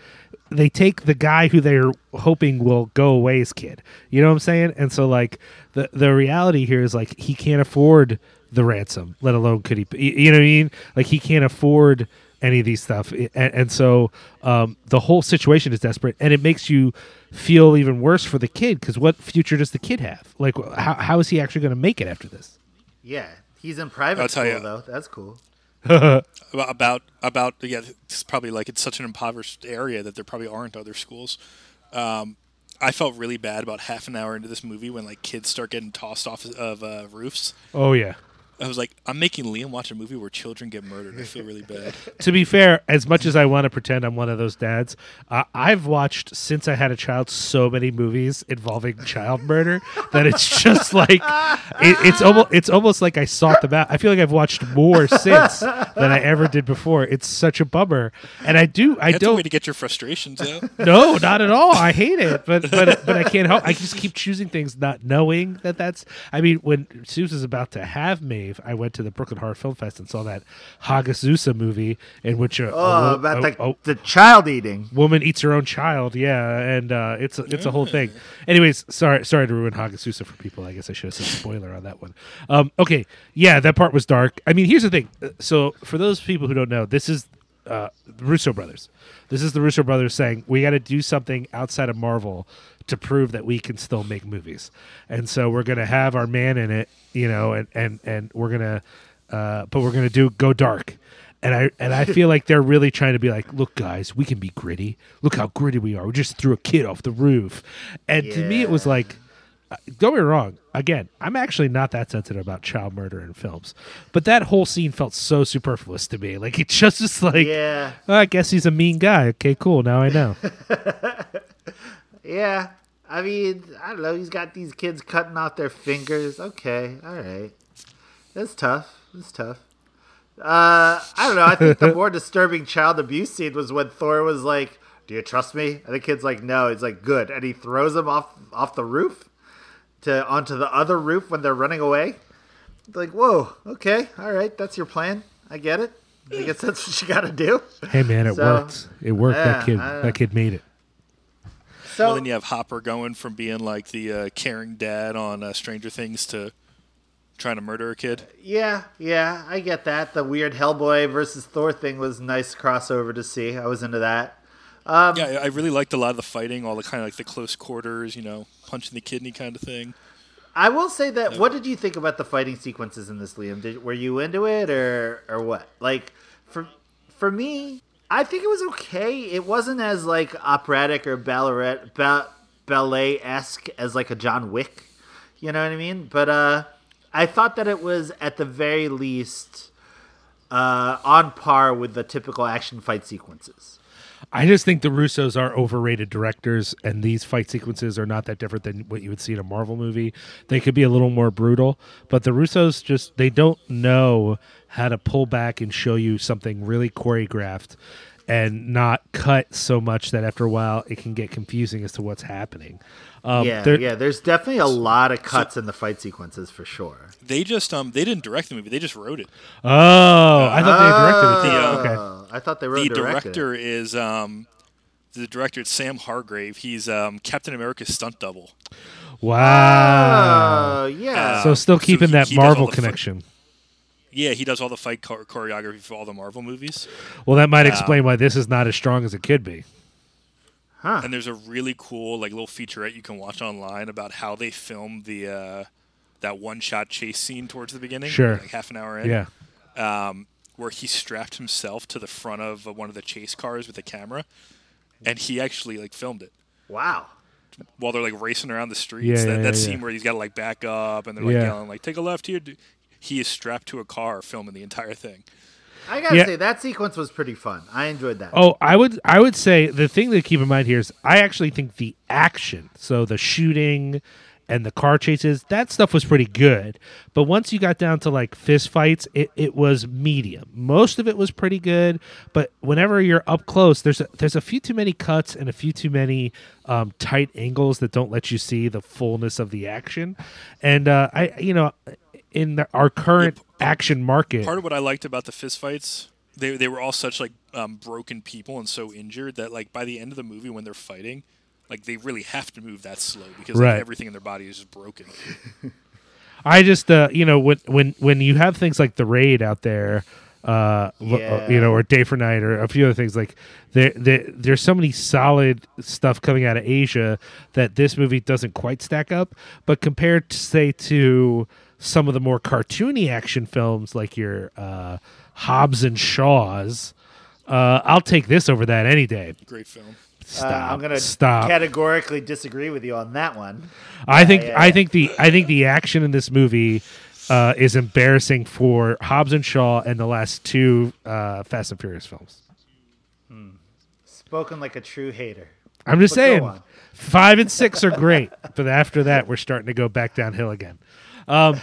they take the guy who they're hoping will go away's kid. You know what I'm saying? And so like the the reality here is like he can't afford the ransom, let alone could he you you know what I mean? Like he can't afford any of these stuff. And, and so um, the whole situation is desperate and it makes you feel even worse for the kid because what future does the kid have? Like how, how is he actually going to make it after this?
Yeah, he's in private
I'll tell
school
ya.
though. That's cool.
About about about yeah, it's probably like it's such an impoverished area that there probably aren't other schools. Um, I felt really bad about half an hour into this movie when like kids start getting tossed off of uh, roofs.
Oh yeah.
I was like, I'm making Liam watch a movie where children get murdered. I feel really bad.
to be fair, as much as I want to pretend I'm one of those dads, uh, I've watched since I had a child so many movies involving child murder that it's just like it, it's almost it's almost like I sought them out. I feel like I've watched more since than I ever did before. It's such a bummer, and I do I
That's a way to get your frustrations out.
no, not at all. I hate it, but but but I can't help. I just keep choosing things, not knowing that that's. I mean, when Seuss was about to have Maeve, I went to the Brooklyn Horror Film Fest and saw that Hagazussa movie in which a, a
Oh,
wo-
about
a-
the,
a
the child eating.
woman eats her own child. Yeah, and uh, it's a, it's a whole thing. Anyways, sorry sorry to ruin Hagazussa for people. I guess I should have said spoiler on that one. Um, okay, yeah, that part was dark. I mean, here's the thing. Uh, So for those people who don't know, this is uh, the Russo brothers. This is the Russo brothers saying we got to do something outside of Marvel to prove that we can still make movies, and so we're gonna have our man in it, you know, and and and we're gonna, uh, but we're gonna do go dark. And I and I feel like they're really trying to be like, look, guys, we can be gritty. Look how gritty we are. We just threw a kid off the roof, and to me, it was like, uh, don't get me wrong. Again, I'm actually not that sensitive about child murder in films, but that whole scene felt so superfluous to me. Like it just, was like,
Yeah.
"Oh, I guess he's a mean guy. Okay, cool. Now I know.
Yeah. I mean, I don't know. He's got these kids cutting off their fingers. Okay. All right. That's tough. That's tough. Uh, I don't know. I think the more disturbing child abuse scene was when Thor was like, "Do you trust me?" And the kid's like, "No." He's like, "Good," and he throws him off off the roof to onto the other roof when they're running away. It's like, whoa, okay, all right, that's your plan. I get it. I guess that's what you got to do.
hey, man, it
So,
worked. It worked. that kid, that kid made it.
So
Well, then you have Hopper going from being like the uh, caring dad on uh, Stranger Things to trying to murder a kid.
Yeah, yeah, I get that. The weird Hellboy versus Thor thing was nice crossover to see. I was into that. Um,
Yeah, I really liked a lot of the fighting, all the kind of like the close quarters, you know, punching the kidney kind of thing.
I will say that. What did you think about the fighting sequences in this, Liam? Did, were you into it or or what? Like for for me, I think it was okay. It wasn't as like operatic or ballet ba- ballet esque as like a John Wick. You know what I mean? But uh, I thought that it was at the very least uh, on par with the typical action fight sequences.
I just think the Russos are overrated directors, and these fight sequences are not that different than what you would see in a Marvel movie. They could be a little more brutal, but the Russos just they don't know how to pull back and show you something really choreographed and not cut so much that after a while it can get confusing as to what's happening. Um,
yeah,
they're-
yeah. There's definitely a lot of cuts in the fight sequences for sure.
They just um they didn't direct the movie; they just wrote it.
Oh, I thought they directed it.
Oh,
Too. Okay.
I thought they were
the director is um the director is Sam Hargrave. He's um Captain America's stunt double.
Wow.
Oh, yeah.
so still
so
keeping
he-
that
he
Marvel
the fu-
connection.
Yeah, he does all the fight chor- choreography for all the Marvel movies.
Well, that might explain why this is not as strong as it could be.
huh.
And there's a really cool like little featurette you can watch online about how they filmed the uh, that one shot chase scene towards the beginning.
Sure.
like half an hour in.
Yeah.
um, where he strapped himself to the front of uh, one of the chase cars with a camera, and he actually like filmed it
Wow.
while they're like racing around the streets.
Yeah,
that
yeah,
that
yeah,
scene where he's got to like back up and they're like
Yeah.
yelling like "Take a left here." He is strapped to a car filming the entire thing.
I gotta
Yeah.
say that sequence was pretty fun. I enjoyed that.
Oh, I would I would say the thing to keep in mind here is I actually think the action, so the shooting and the car chases, that stuff was pretty good. But once you got down to like fist fights, it, it was medium. Most of it was pretty good, but whenever you're up close, there's a, there's a few too many cuts and a few too many um, tight angles that don't let you see the fullness of the action. And uh, I, you know, in the, our current action market,
Part of what I liked about the fistfights, they they were all such like um, broken people and so injured that like by the end of the movie when they're fighting, like they really have to move that slow because like, everything in their body is just broken.
I just uh you know when when when you have things like the raid out there uh
Yeah.
you know or day for night or a few other things like there, there there's so many solid stuff coming out of Asia that this movie doesn't quite stack up but compared to say to some of the more cartoony action films like your uh Hobbs and Shaw's uh I'll take this over that any day
Great film.
Stop
Uh, I'm gonna
stop
categorically disagree with you on that one.
I think I think the I think the action in this movie uh, is embarrassing for Hobbs and Shaw and the last two uh, Fast and Furious films.
Spoken like a true hater.
I'm just
But
saying, five and six are great, but after that, we're starting to go back downhill again. Um,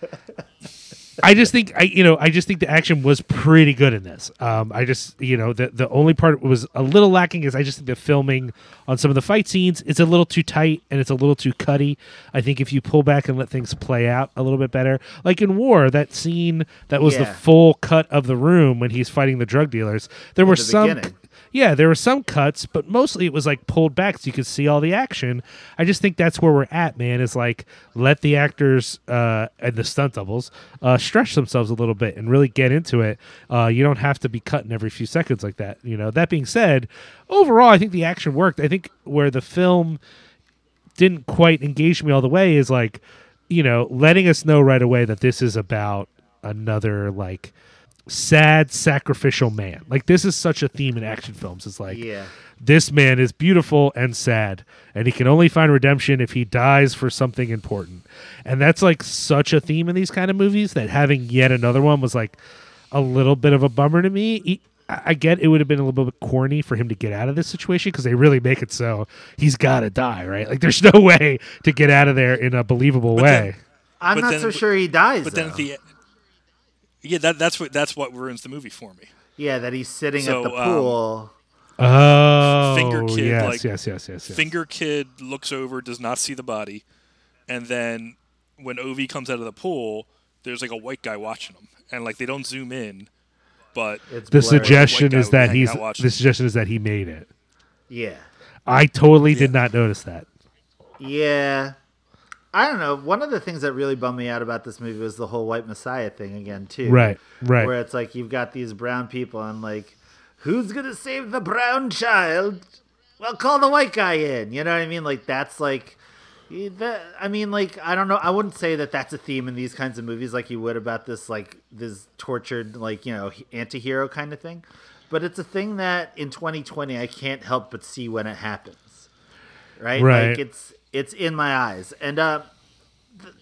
I just think I you know I just think the action was pretty good in this. Um, I just you know the the only part was a little lacking is I just think the filming on some of the fight scenes it's a little too tight and it's a little too cutty. I think if you pull back and let things play out a little bit better, like in War, that scene that was the full cut of the room when he's fighting the drug dealers, there were
the
some.
beginning.
Yeah, there were some cuts, but mostly it was like pulled back so you could see all the action. I just think that's where we're at, man. Is like let the actors uh, and the stunt doubles uh, stretch themselves a little bit and really get into it. Uh, you don't have to be cutting every few seconds like that. You know. That being said, overall, I think the action worked. I think where the film didn't quite engage me all the way is like, you know, letting us know right away that this is about another like sad sacrificial man. Like this is such a theme in action films. It's like
Yeah.
this man is beautiful and sad and he can only find redemption if he dies for something important. And that's like such a theme in these kind of movies that having yet another one was like a little bit of a bummer to me. He- I I get it would have been a little bit corny for him to get out of this situation because they really make it so he's got to die, right? Like there's no way to get out of there in a believable
But
way.
then-
I'm not
then-
so sure he dies.
But then at the yeah, that that's what that's what ruins the movie for me.
yeah, that he's sitting
So,
at the
um,
pool.
oh,
Finger Kid,
yes,
like,
yes, yes, yes, yes.
Finger Kid looks over, does not see the body, and then when Ovi comes out of the pool, there's like a white guy watching him, and like they don't zoom in, but
It's
the
blurry.
suggestion is that he's
out watching.
the suggestion is that he made it.
Yeah.
I totally did not notice that.
Yeah. I don't know. One of the things that really bummed me out about this movie was the whole white messiah thing again too.
Right, right.
Where it's like you've got these brown people and like who's going to save the brown child? Well, call the white guy in. You know what I mean? Like that's like that, I mean, like I don't know. I wouldn't say that that's a theme in these kinds of movies, like you would about this, like this tortured, like you know, anti-hero kind of thing. But it's a thing that in 2020 I can't help but see when it happens, right?
Right.
Like it's it's in my eyes, and uh, th-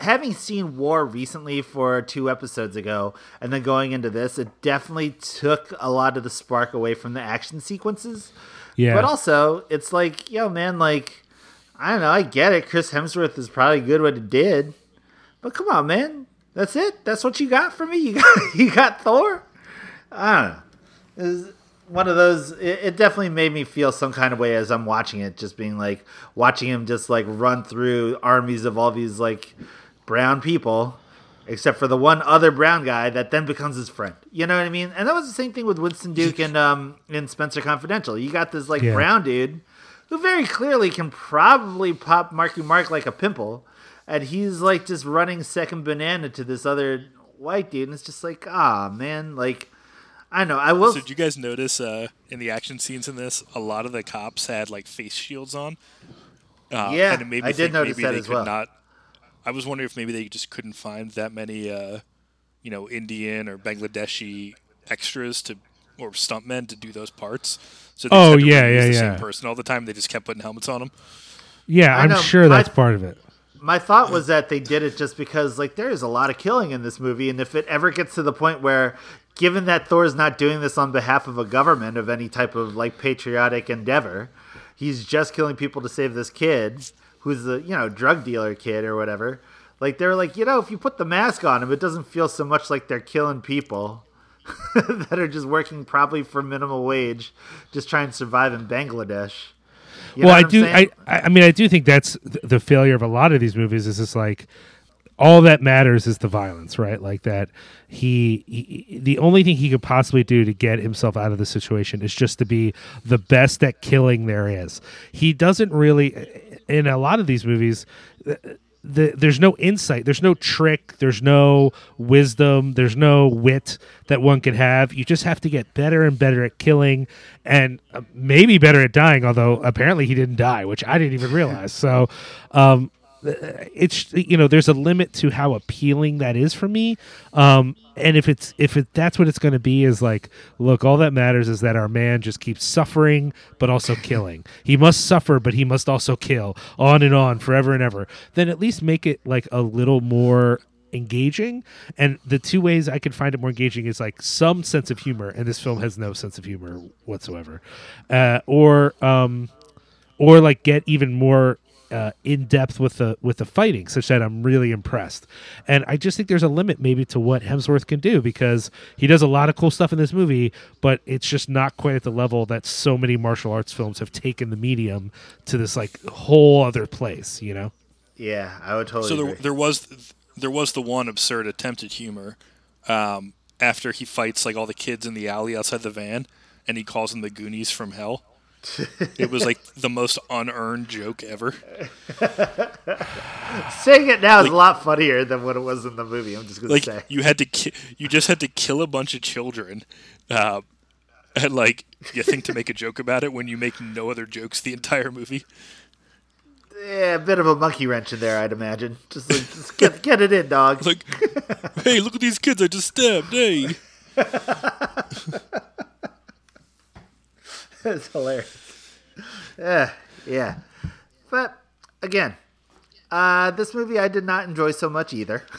having seen War recently for two episodes ago, and then going into this, it definitely took a lot of the spark away from the action sequences.
Yeah.
But also, it's like, yo, man, like, I don't know, I get it. Chris Hemsworth is probably good what he did, but come on, man, that's it. That's what you got for me. You got you got Thor. I don't know. It's one of those. It, it definitely made me feel some kind of way as I'm watching it, just being like watching him just like run through armies of all these like brown people. Except for the one other brown guy that then becomes his friend. You know what I mean? And that was the same thing with Winston Duke and um in Spenser Confidential. You got this like
Yeah.
brown dude who very clearly can probably pop Marky Mark like a pimple, and he's like just running second banana to this other white dude, and it's just like, ah, man, like I know. I will.
So did you guys notice uh, in the action scenes in this, a lot of the cops had like face shields on? Uh,
Yeah,
and it made me
I did notice
maybe
that
they
as
could
well.
Not, I was wondering if maybe they just couldn't find that many, uh, you know, Indian or Bangladeshi extras to or stuntmen to do those parts. So they
Oh,
had to
yeah, yeah,
the
yeah.
Same person all the time. They just kept putting helmets on them.
Yeah,
I
I'm
know.
sure that's part of it.
my thought was that they did it just because like there is a lot of killing in this movie and if it ever gets to the point where given that thor's not doing this on behalf of a government of any type of like patriotic endeavor he's just killing people to save this kid who's the you know drug dealer kid or whatever like they're like you know if you put the mask on him it doesn't feel so much like they're killing people that are just working probably for minimal wage just trying to survive in bangladesh You know
well, I do.
saying?
I, I mean, I do think that's th- the failure of a lot of these movies. Is just like all that matters is the violence, right? Like that he, he, the only thing he could possibly do to get himself out of the situation is just to be the best at killing there is. He doesn't really, in a lot of these movies. The, there's no insight there's no trick there's no wisdom there's no wit that one can have you just have to get better and better at killing and uh, maybe better at dying although apparently he didn't die which i didn't even realize so um it's you know there's a limit to how appealing that is for me. Um and if it's if it that's what it's going to be is like look all that matters is that our man just keeps suffering but also killing. He must suffer but he must also kill. On and on forever and ever. Then at least make it like a little more engaging. And the two ways i can find it more engaging is like some sense of humor. And this film has no sense of humor whatsoever. Uh, or um or like get even more uh, in depth with the with the fighting, such that I'm really impressed. And I just think there's a limit maybe to what Hemsworth can do because he does a lot of cool stuff in this movie, but it's just not quite at the level that so many martial arts films have taken the medium to this like whole other place. You know?
yeah i would totally
So there,
agree.
there was there was the one absurd attempt at humor um, after he fights like all the kids in the alley outside the van. and he calls them the Goonies from hell. It was like the most unearned joke ever.
Saying it now is a lot funnier than what it was in the movie. I'm just gonna
Like
say.
you had to, ki- you just had to kill a bunch of children, uh, and like you think to make a joke about it when you make no other jokes the entire movie.
Yeah, a bit of a monkey wrench in there, I'd imagine. Just, like, just get get it in, dog.
Like, hey, look at these kids I just stabbed. Hey,
it's hilarious. Yeah, yeah. But again, uh, this movie I did not enjoy so much either.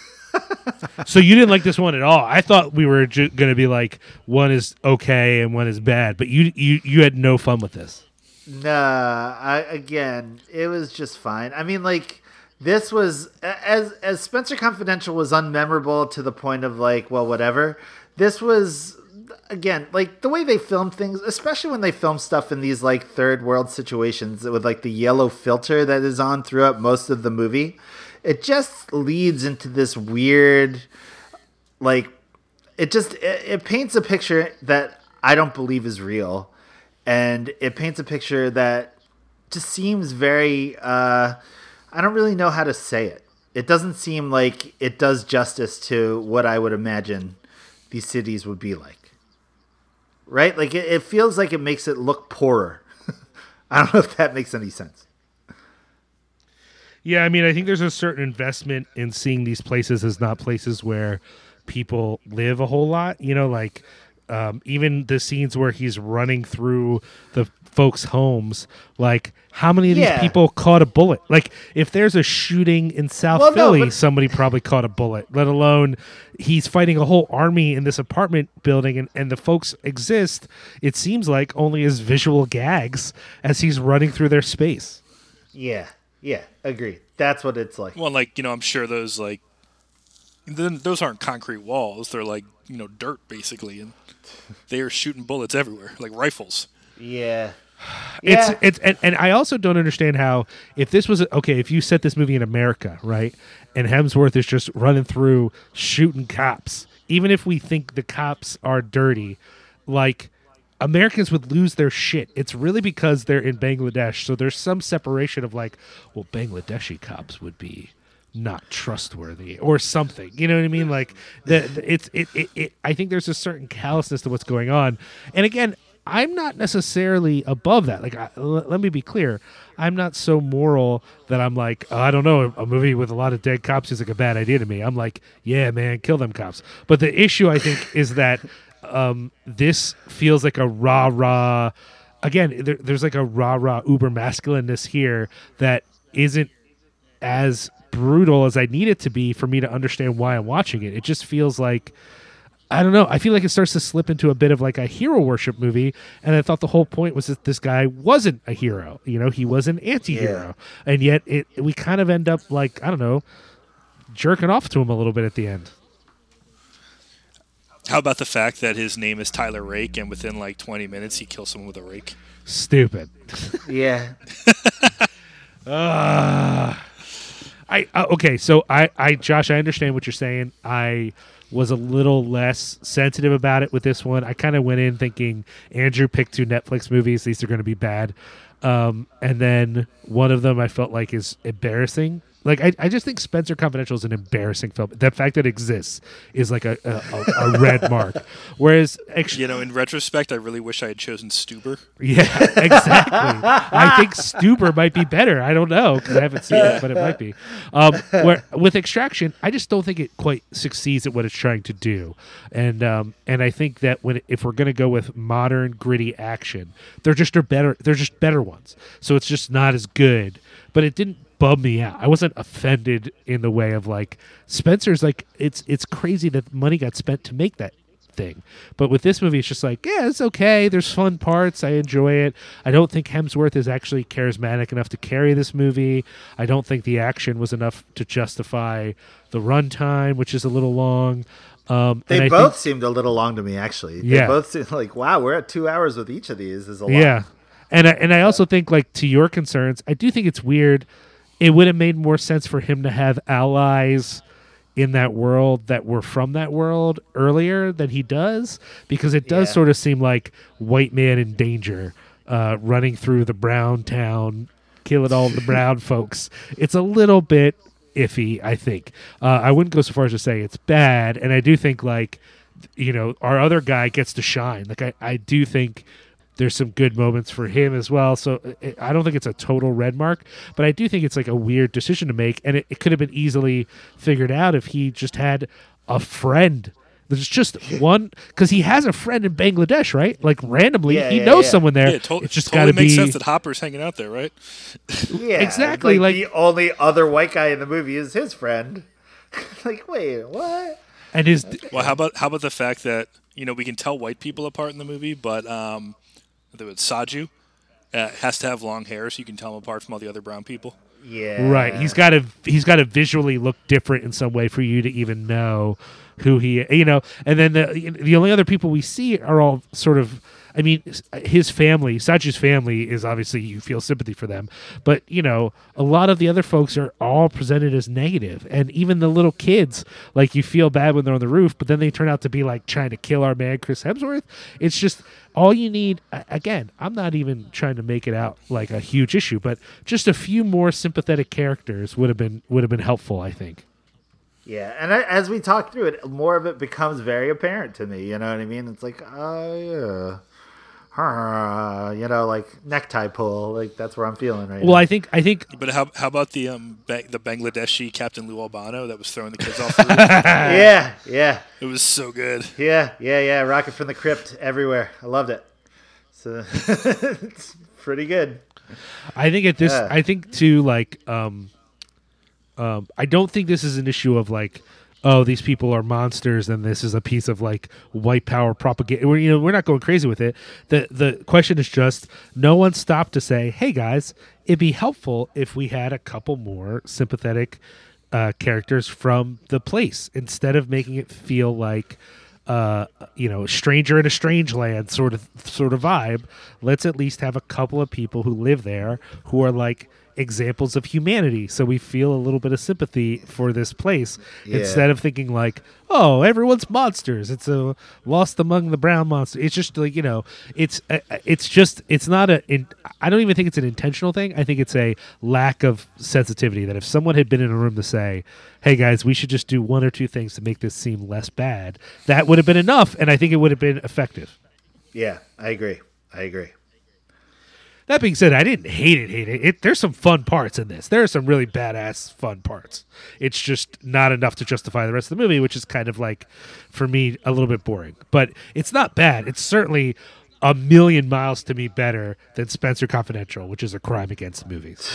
So you didn't like this one at all. I thought we were ju- going to be like one is okay and one is bad, but you you you had no fun with this.
Nah, I, again, it was just fine. I mean, like this was as as Spenser Confidential was unmemorable to the point of like, well, whatever. This was again like the way they film things, especially when they film stuff in these like third world situations with like the yellow filter that is on throughout most of the movie. It just leads into this weird, like, it just it, it paints a picture that I don't believe is real and it paints a picture that just seems very uh I don't really know how to say it. It doesn't seem like it does justice to what I would imagine these cities would be like. Right? Like it, it feels like it makes it look poorer. I don't know if that makes any sense.
Yeah, I mean, I think there's a certain investment in seeing these places as not places where people live a whole lot. You know, like um, even the scenes where he's running through the folks' homes. Like, how many of these people caught a bullet? Like, if there's a shooting in South
Well, no,
Philly,
but-
somebody probably caught a bullet. Let alone he's fighting a whole army in this apartment building, and, and the folks exist. It seems like only as visual gags as he's running through their space.
Yeah. Yeah, agree. That's what it's like.
well, like you know, I'm sure those like, then those aren't concrete walls. They're like you know dirt basically, and they are shooting bullets everywhere, like rifles.
Yeah.
It's
Yeah.
it's and, and I also don't understand how if this was okay if you set this movie in America right and Hemsworth is just running through shooting cops even if we think the cops are dirty like Americans would lose their shit. It's really because they're in Bangladesh so there's some separation of like well Bangladeshi cops would be not trustworthy or something. You know what i mean? Like the, the- it's it, it, it i think there's a certain callousness to what's going on. And again i'm not necessarily above that. Like I, l- let me be clear. I'm not so moral that i'm like oh, i don't know a movie with a lot of dead cops is like a bad idea to me. I'm like yeah man kill them cops. But the issue i think is that um this feels like a rah rah again there, there's like a rah rah uber masculineness here that isn't as brutal as I need it to be for me to understand why I'm watching it. It just feels like I don't know. I feel like it starts to slip into a bit of like a hero worship movie, and I thought the whole point was that this guy wasn't a hero. You know, he was an anti-hero, and yet it we kind of end up like I don't know, jerking off to him a little bit at the end.
How about the fact that his name is Tyler Rake, and within like 20 minutes he kills someone with a rake?
Stupid.
Yeah.
I uh, okay, so I, I, Josh, I understand what you're saying. I was a little less sensitive about it with this one. I kind of went in thinking Andrew picked two Netflix movies; these are going to be bad. Um, and then one of them I felt like is embarrassing. Like I, I just think Spenser Confidential is an embarrassing film. The fact that it exists is like a, a, a, a red mark. Whereas, ex-
You know, in retrospect, I really wish I had chosen Stuber.
yeah, exactly. I think Stuber might be better. I don't know because I haven't seen it, but it might be. Um, where with Extraction, I just don't think it quite succeeds at what it's trying to do, and um, and I think that when if we're gonna go with modern gritty action, they're just are better. They're just better ones. So it's just not as good. But it didn't bum me out. I wasn't offended in the way of like Spenser's. Like it's it's crazy that money got spent to make that thing. But with this movie, it's just like, yeah, it's okay. There's fun parts. I enjoy it. I don't think Hemsworth is actually charismatic enough to carry this movie. I don't think the action was enough to justify the runtime, which is a little long. Um,
They both
think-
seemed a little long to me, actually. They
Yeah.
both seemed like, wow, we're at two hours with each of these. Is a lot.
Yeah, and I, and I also think like to your concerns, I do think it's weird. It would have made more sense for him to have allies in that world that were from that world earlier than he does because it does
Yeah.
sort of seem like white man in danger uh, running through the brown town killing all the brown folks. It's a little bit iffy i think. Uh, i wouldn't go so far as to say it's bad and i do think like you know our other guy gets to shine. Like i, I do think there's some good moments for him as well. So it, I don't think it's a total red mark, but I do think it's like a weird decision to make, and it, it could have been easily figured out if he just had a friend. There's just one because he has a friend in Bangladesh, right? Like randomly,
Yeah,
he
yeah,
knows
yeah.
someone there.
Yeah, to-
it's just
totally
got to
makes
be
sense that Hopper's hanging out there, right?
Yeah,
Exactly,
Like,
like-
the only other white guy in the movie is his friend. like, wait, what?
and his
Well, how about how about the fact that you know we can tell white people apart in the movie, but um, the Saju uh, has to have long hair so you can tell him apart from all the other brown people.
Yeah,
Right. He's got to he's got to visually look different in some way for you to even know who he you know. And then the the only other people we see are all sort of I mean uh, his family, Saju's family is obviously you feel sympathy for them, but you know, a lot of the other folks are all presented as negative and even the little kids like you feel bad when they're on the roof, but then they turn out to be like trying to kill our man Chris Hemsworth. It's just all you need again i'm not even trying to make it out like a huge issue but just a few more sympathetic characters would have been would have been helpful i think
Yeah, and I, as we talk through it, more of it becomes very apparent to me. You know what I mean? It's like, oh yeah, you know, like necktie pull. Like that's where I'm feeling right
well
now.
i think i think
But how, how about the um ba- the Bangladeshi Captain Lou Albano that was throwing the kids off the roof?
yeah, yeah,
it was so good.
yeah, yeah, yeah. Rocket from the crypt everywhere. I loved it. So it's pretty good.
i think at this
Yeah.
i think too like um um i don't think this is an issue of like oh these people are monsters and this is a piece of like white power propaganda we're, you know we're not going crazy with it the the question is just no one stopped to say hey guys it'd be helpful if we had a couple more sympathetic uh, characters from the place instead of making it feel like uh, you know, stranger in a strange land sort of sort of vibe. Let's at least have a couple of people who live there who are like examples of humanity, so we feel a little bit of sympathy for this place
Yeah.
instead of thinking like, oh, everyone's monsters. It's a lost among the brown monster. It's just like you know, it's uh, it's just it's not a. In, I don't even think it's an intentional thing. I think it's a lack of sensitivity. That if someone had been in a room to say, "Hey guys, we should just do one or two things to make this seem less bad," that would have been enough, and I think it would have been effective.
Yeah, I agree. I agree.
That being said, I didn't hate it. Hate it. it. There's some fun parts in this. There are some really badass fun parts. It's just not enough to justify the rest of the movie, which is kind of like, for me, a little bit boring. But it's not bad. It's certainly a million miles to me better than Spenser Confidential, which is a crime against movies.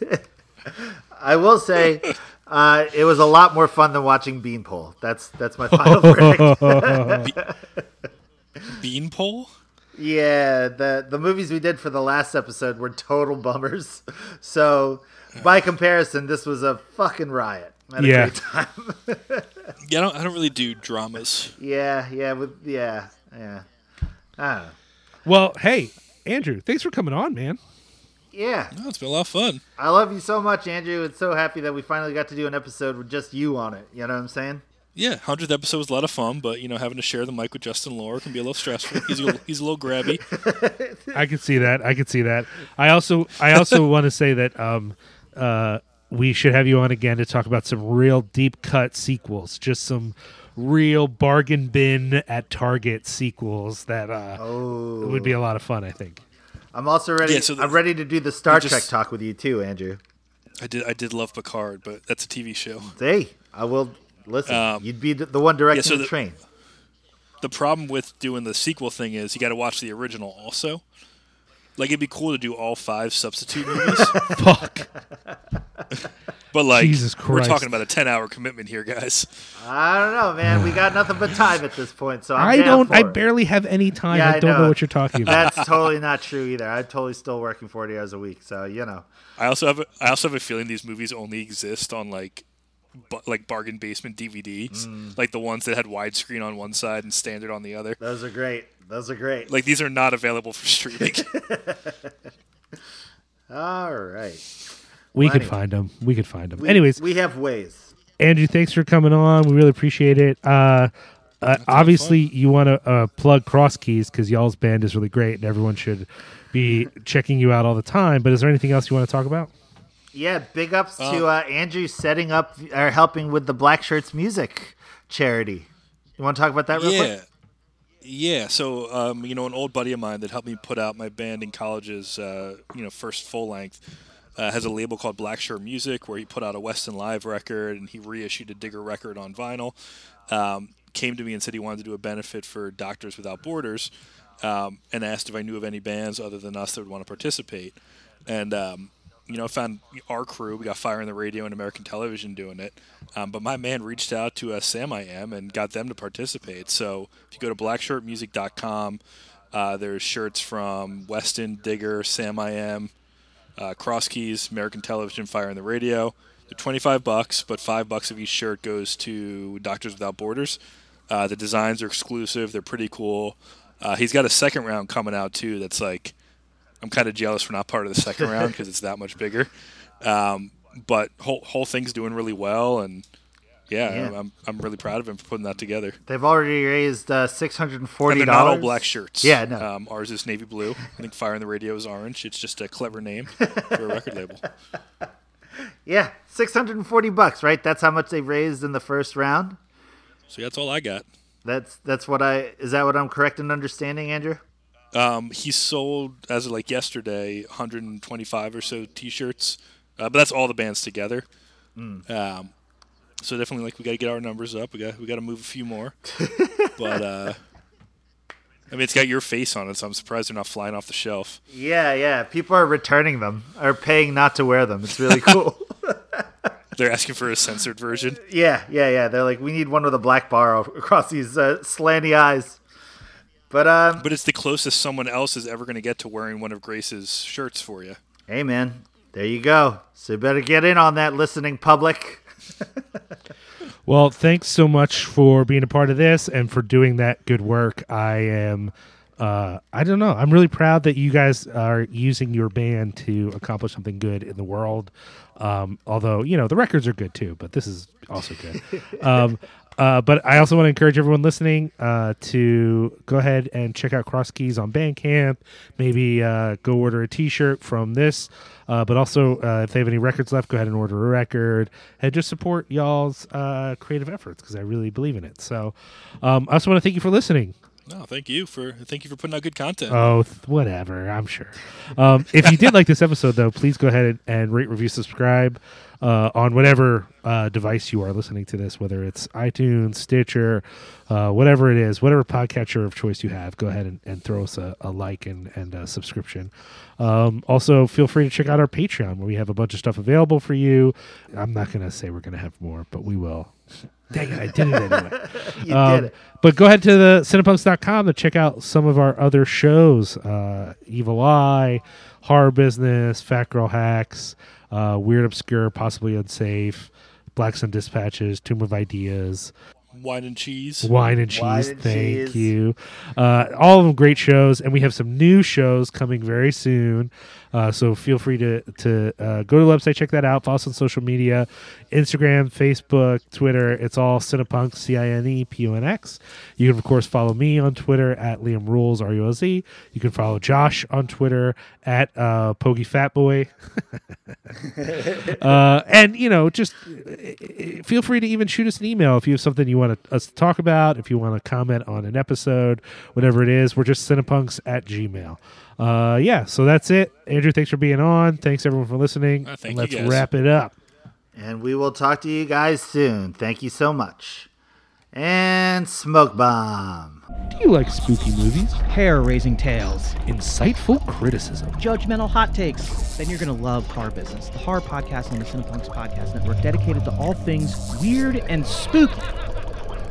I will say, uh, it was a lot more fun than watching Beanpole. That's that's my final verdict.
Beanpole?
Yeah, the the movies we did for the last episode were total bummers. So, by comparison, this was a fucking riot. I a
Yeah.
great time.
Yeah, I don't, I don't really do dramas.
yeah, yeah, with yeah, yeah. I.
Well, hey, Andrew, thanks for coming on, man.
Yeah,
No, it's been a lot of fun.
I love you so much, Andrew. It's so happy that we finally got to do an episode with just you on it. You know what I'm saying?
Yeah, hundredth episode was a lot of fun, but you know, having to share the mic with Justin Lore can be a little stressful. He's a little, he's a little grabby.
I can see that. I can see that. I also I also want to say that um uh we should have you on again to talk about some real deep cut sequels, just some real bargain bin at Target sequels that uh
Oh,
would be a lot of fun, I think.
I'm also ready.
Yeah, so the-
I'm ready to do the Star
just-
Trek talk with you too, Andrew.
I did I did love Picard, but that's a TV show.
Hey, I will listen.
Um,
You'd be the, the one directing
so
the,
the-
train.
The problem with doing the sequel thing is you got to watch the original also. Like it'd be cool to do all five substitute movies,
Fuck.
but like
Jesus
we're talking about a ten-hour commitment here, guys.
I don't know, man. We got nothing but time at this point, so I'm
I
down
don't
for
I
it.
barely have any time.
Yeah,
I
I
don't know.
know.
what you're talking about.
That's totally not true either. I'm totally still working 40 hours a week, so you know.
I also have a, I also have a feeling these movies only exist on like bu- like bargain basement DVDs,
Mm.
like the ones that had widescreen on one side and standard on the other.
Those are great. Those are great.
Like these are not available for streaming.
All right.
we
Well,
could
anyway.
find them. We could find them.
We,
Anyways,
we have ways.
Andrew, thanks for coming on. We really appreciate it. Uh, uh, obviously, you want to uh, plug Cross Keys because y'all's band is really great and everyone should be checking you out all the time. But is there anything else you want to talk about?
Yeah, big ups to uh, Andrew setting up or helping with the Black Shirts Music charity. You want to talk about that real
yeah.
quick?
Yeah, so um, you know, an old buddy of mine that helped me put out my band in college's uh, you know first full length uh, has a label called Black Shirt Music where he put out a Weston Live record and he reissued a Digger record on vinyl. Um, came to me and said he wanted to do a benefit for Doctors Without Borders, um, and asked if I knew of any bands other than us that would want to participate. And um, you know, found our crew. We got Fire in the Radio and American Television doing it. Um, but my man reached out to uh, Sam I Am and got them to participate. So if you go to blackshirtmusic.com, uh, there's shirts from Weston, Digger, Sam I Am, uh, Cross Keys, American Television, Fire in the Radio. They're 25 bucks, but five bucks of each shirt goes to Doctors Without Borders. Uh, the designs are exclusive. They're pretty cool. Uh, he's got a second round coming out too. That's like I'm kind of jealous we're not part of the second round because it's that much bigger. Um, but whole whole thing's doing really well, and yeah,
Yeah.
I'm I'm really proud of him for putting that together.
They've already raised uh, six hundred and
And they're not all black shirts.
Yeah, no.
Um, ours is navy blue. I think Fire in the Radio is orange. It's just a clever name for a record label.
Yeah, six hundred and forty bucks. Right, that's how much they've raised in the first round.
So that's all I got.
That's that's what I is that what I'm correct in understanding, Andrew?
Um, he sold as of like yesterday 125 or so T-shirts, uh, but that's all the bands together. Um, so definitely like we got to get our numbers up. We got we got to move a few more. but uh, I mean, it's got your face on it, so I'm surprised they're not flying off the shelf.
Yeah, yeah. People are returning them, are paying not to wear them. It's really cool.
They're asking for a censored version.
yeah, yeah, yeah. They're like, we need one with a black bar across these uh, slanty eyes. But um,
But it's the closest someone else is ever going to get to wearing one of Grace's shirts for you.
hey, man, there you go. So you better get in on that, listening public.
Well, thanks so much for being a part of this and for doing that good work. I am, uh, I don't know, I'm really proud that you guys are using your band to accomplish something good in the world. Um, although, you know, the records are good too, but this is also good. um, uh, but I also want to encourage everyone listening uh, to go ahead and check out Cross Keys on Bandcamp. Maybe uh, go order a T-shirt from this. Uh, but also, uh, if they have any records left, go ahead and order a record and just support y'all's uh, creative efforts because I really believe in it. So, um, I also want to thank you for listening.
No, thank you for thank you for putting out good content.
Oh, th- whatever. I'm sure. Um, if you did like this episode, though, please go ahead and, and rate, review, subscribe uh, on whatever uh, device you are listening to this, whether it's iTunes, Stitcher, uh, whatever it is, whatever podcatcher of choice you have. Go ahead and, and throw us a, a like and, and a subscription. Um, also, feel free to check out our Patreon where we have a bunch of stuff available for you. I'm not going to say we're going to have more, but we will. Dang it, I did it anyway.
You
Um,
did it.
But go ahead to the cinepunx.com to check out some of our other shows uh, Evil Eye, Horror Business, Fat Girl Hacks, uh, Weird Obscure, Possibly Unsafe, Black Sun Dispatches, Tomb of Ideas,
Wine and cheese.
Wine and Cheese.
Wine and
thank
Cheese.
you. Uh, all of them great shows, and we have some new shows coming very soon. Uh, so feel free to to uh, go to the website, check that out. Follow us on social media, Instagram, Facebook, Twitter. It's all Cinepunx, C I N E P O N X. You can of course follow me on Twitter at Liam Rules R U L Z. You can follow Josh on Twitter at uh, Pogi Fat Boy. uh, and you know, just uh, feel free to even shoot us an email if you have something you want us to talk about. If you want to comment on an episode, whatever it is, we're just cinepunx at Gmail. Uh, yeah, so that's it. Andrew, thanks for being on. Thanks everyone for listening.
Uh, thank
Let's
guys.
wrap it up.
And we will talk to you guys soon. Thank you so much. And Smoke Bomb.
Do you like spooky movies?
hair raising tales,
Insightful criticism.
judgmental hot takes, then you're going to love Horror Business, the horror podcast on the Cinepunx Podcast Network dedicated to all things weird and spooky.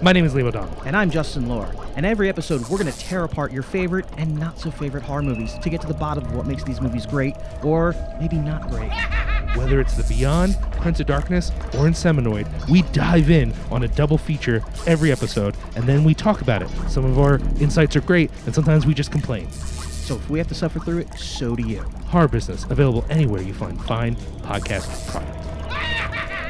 My name is Liam O'Donnell.
And I'm Justin Lohr. And every episode, we're going to tear apart your favorite and not so favorite horror movies to get to the bottom of what makes these movies great or maybe not great.
Whether it's The Beyond, Prince of Darkness, or Inseminoid, we dive in on a double feature every episode, and then we talk about it. Some of our insights are great, and sometimes we just complain.
So if we have to suffer through it, so do you.
Horror Business, available anywhere you find fine podcast product.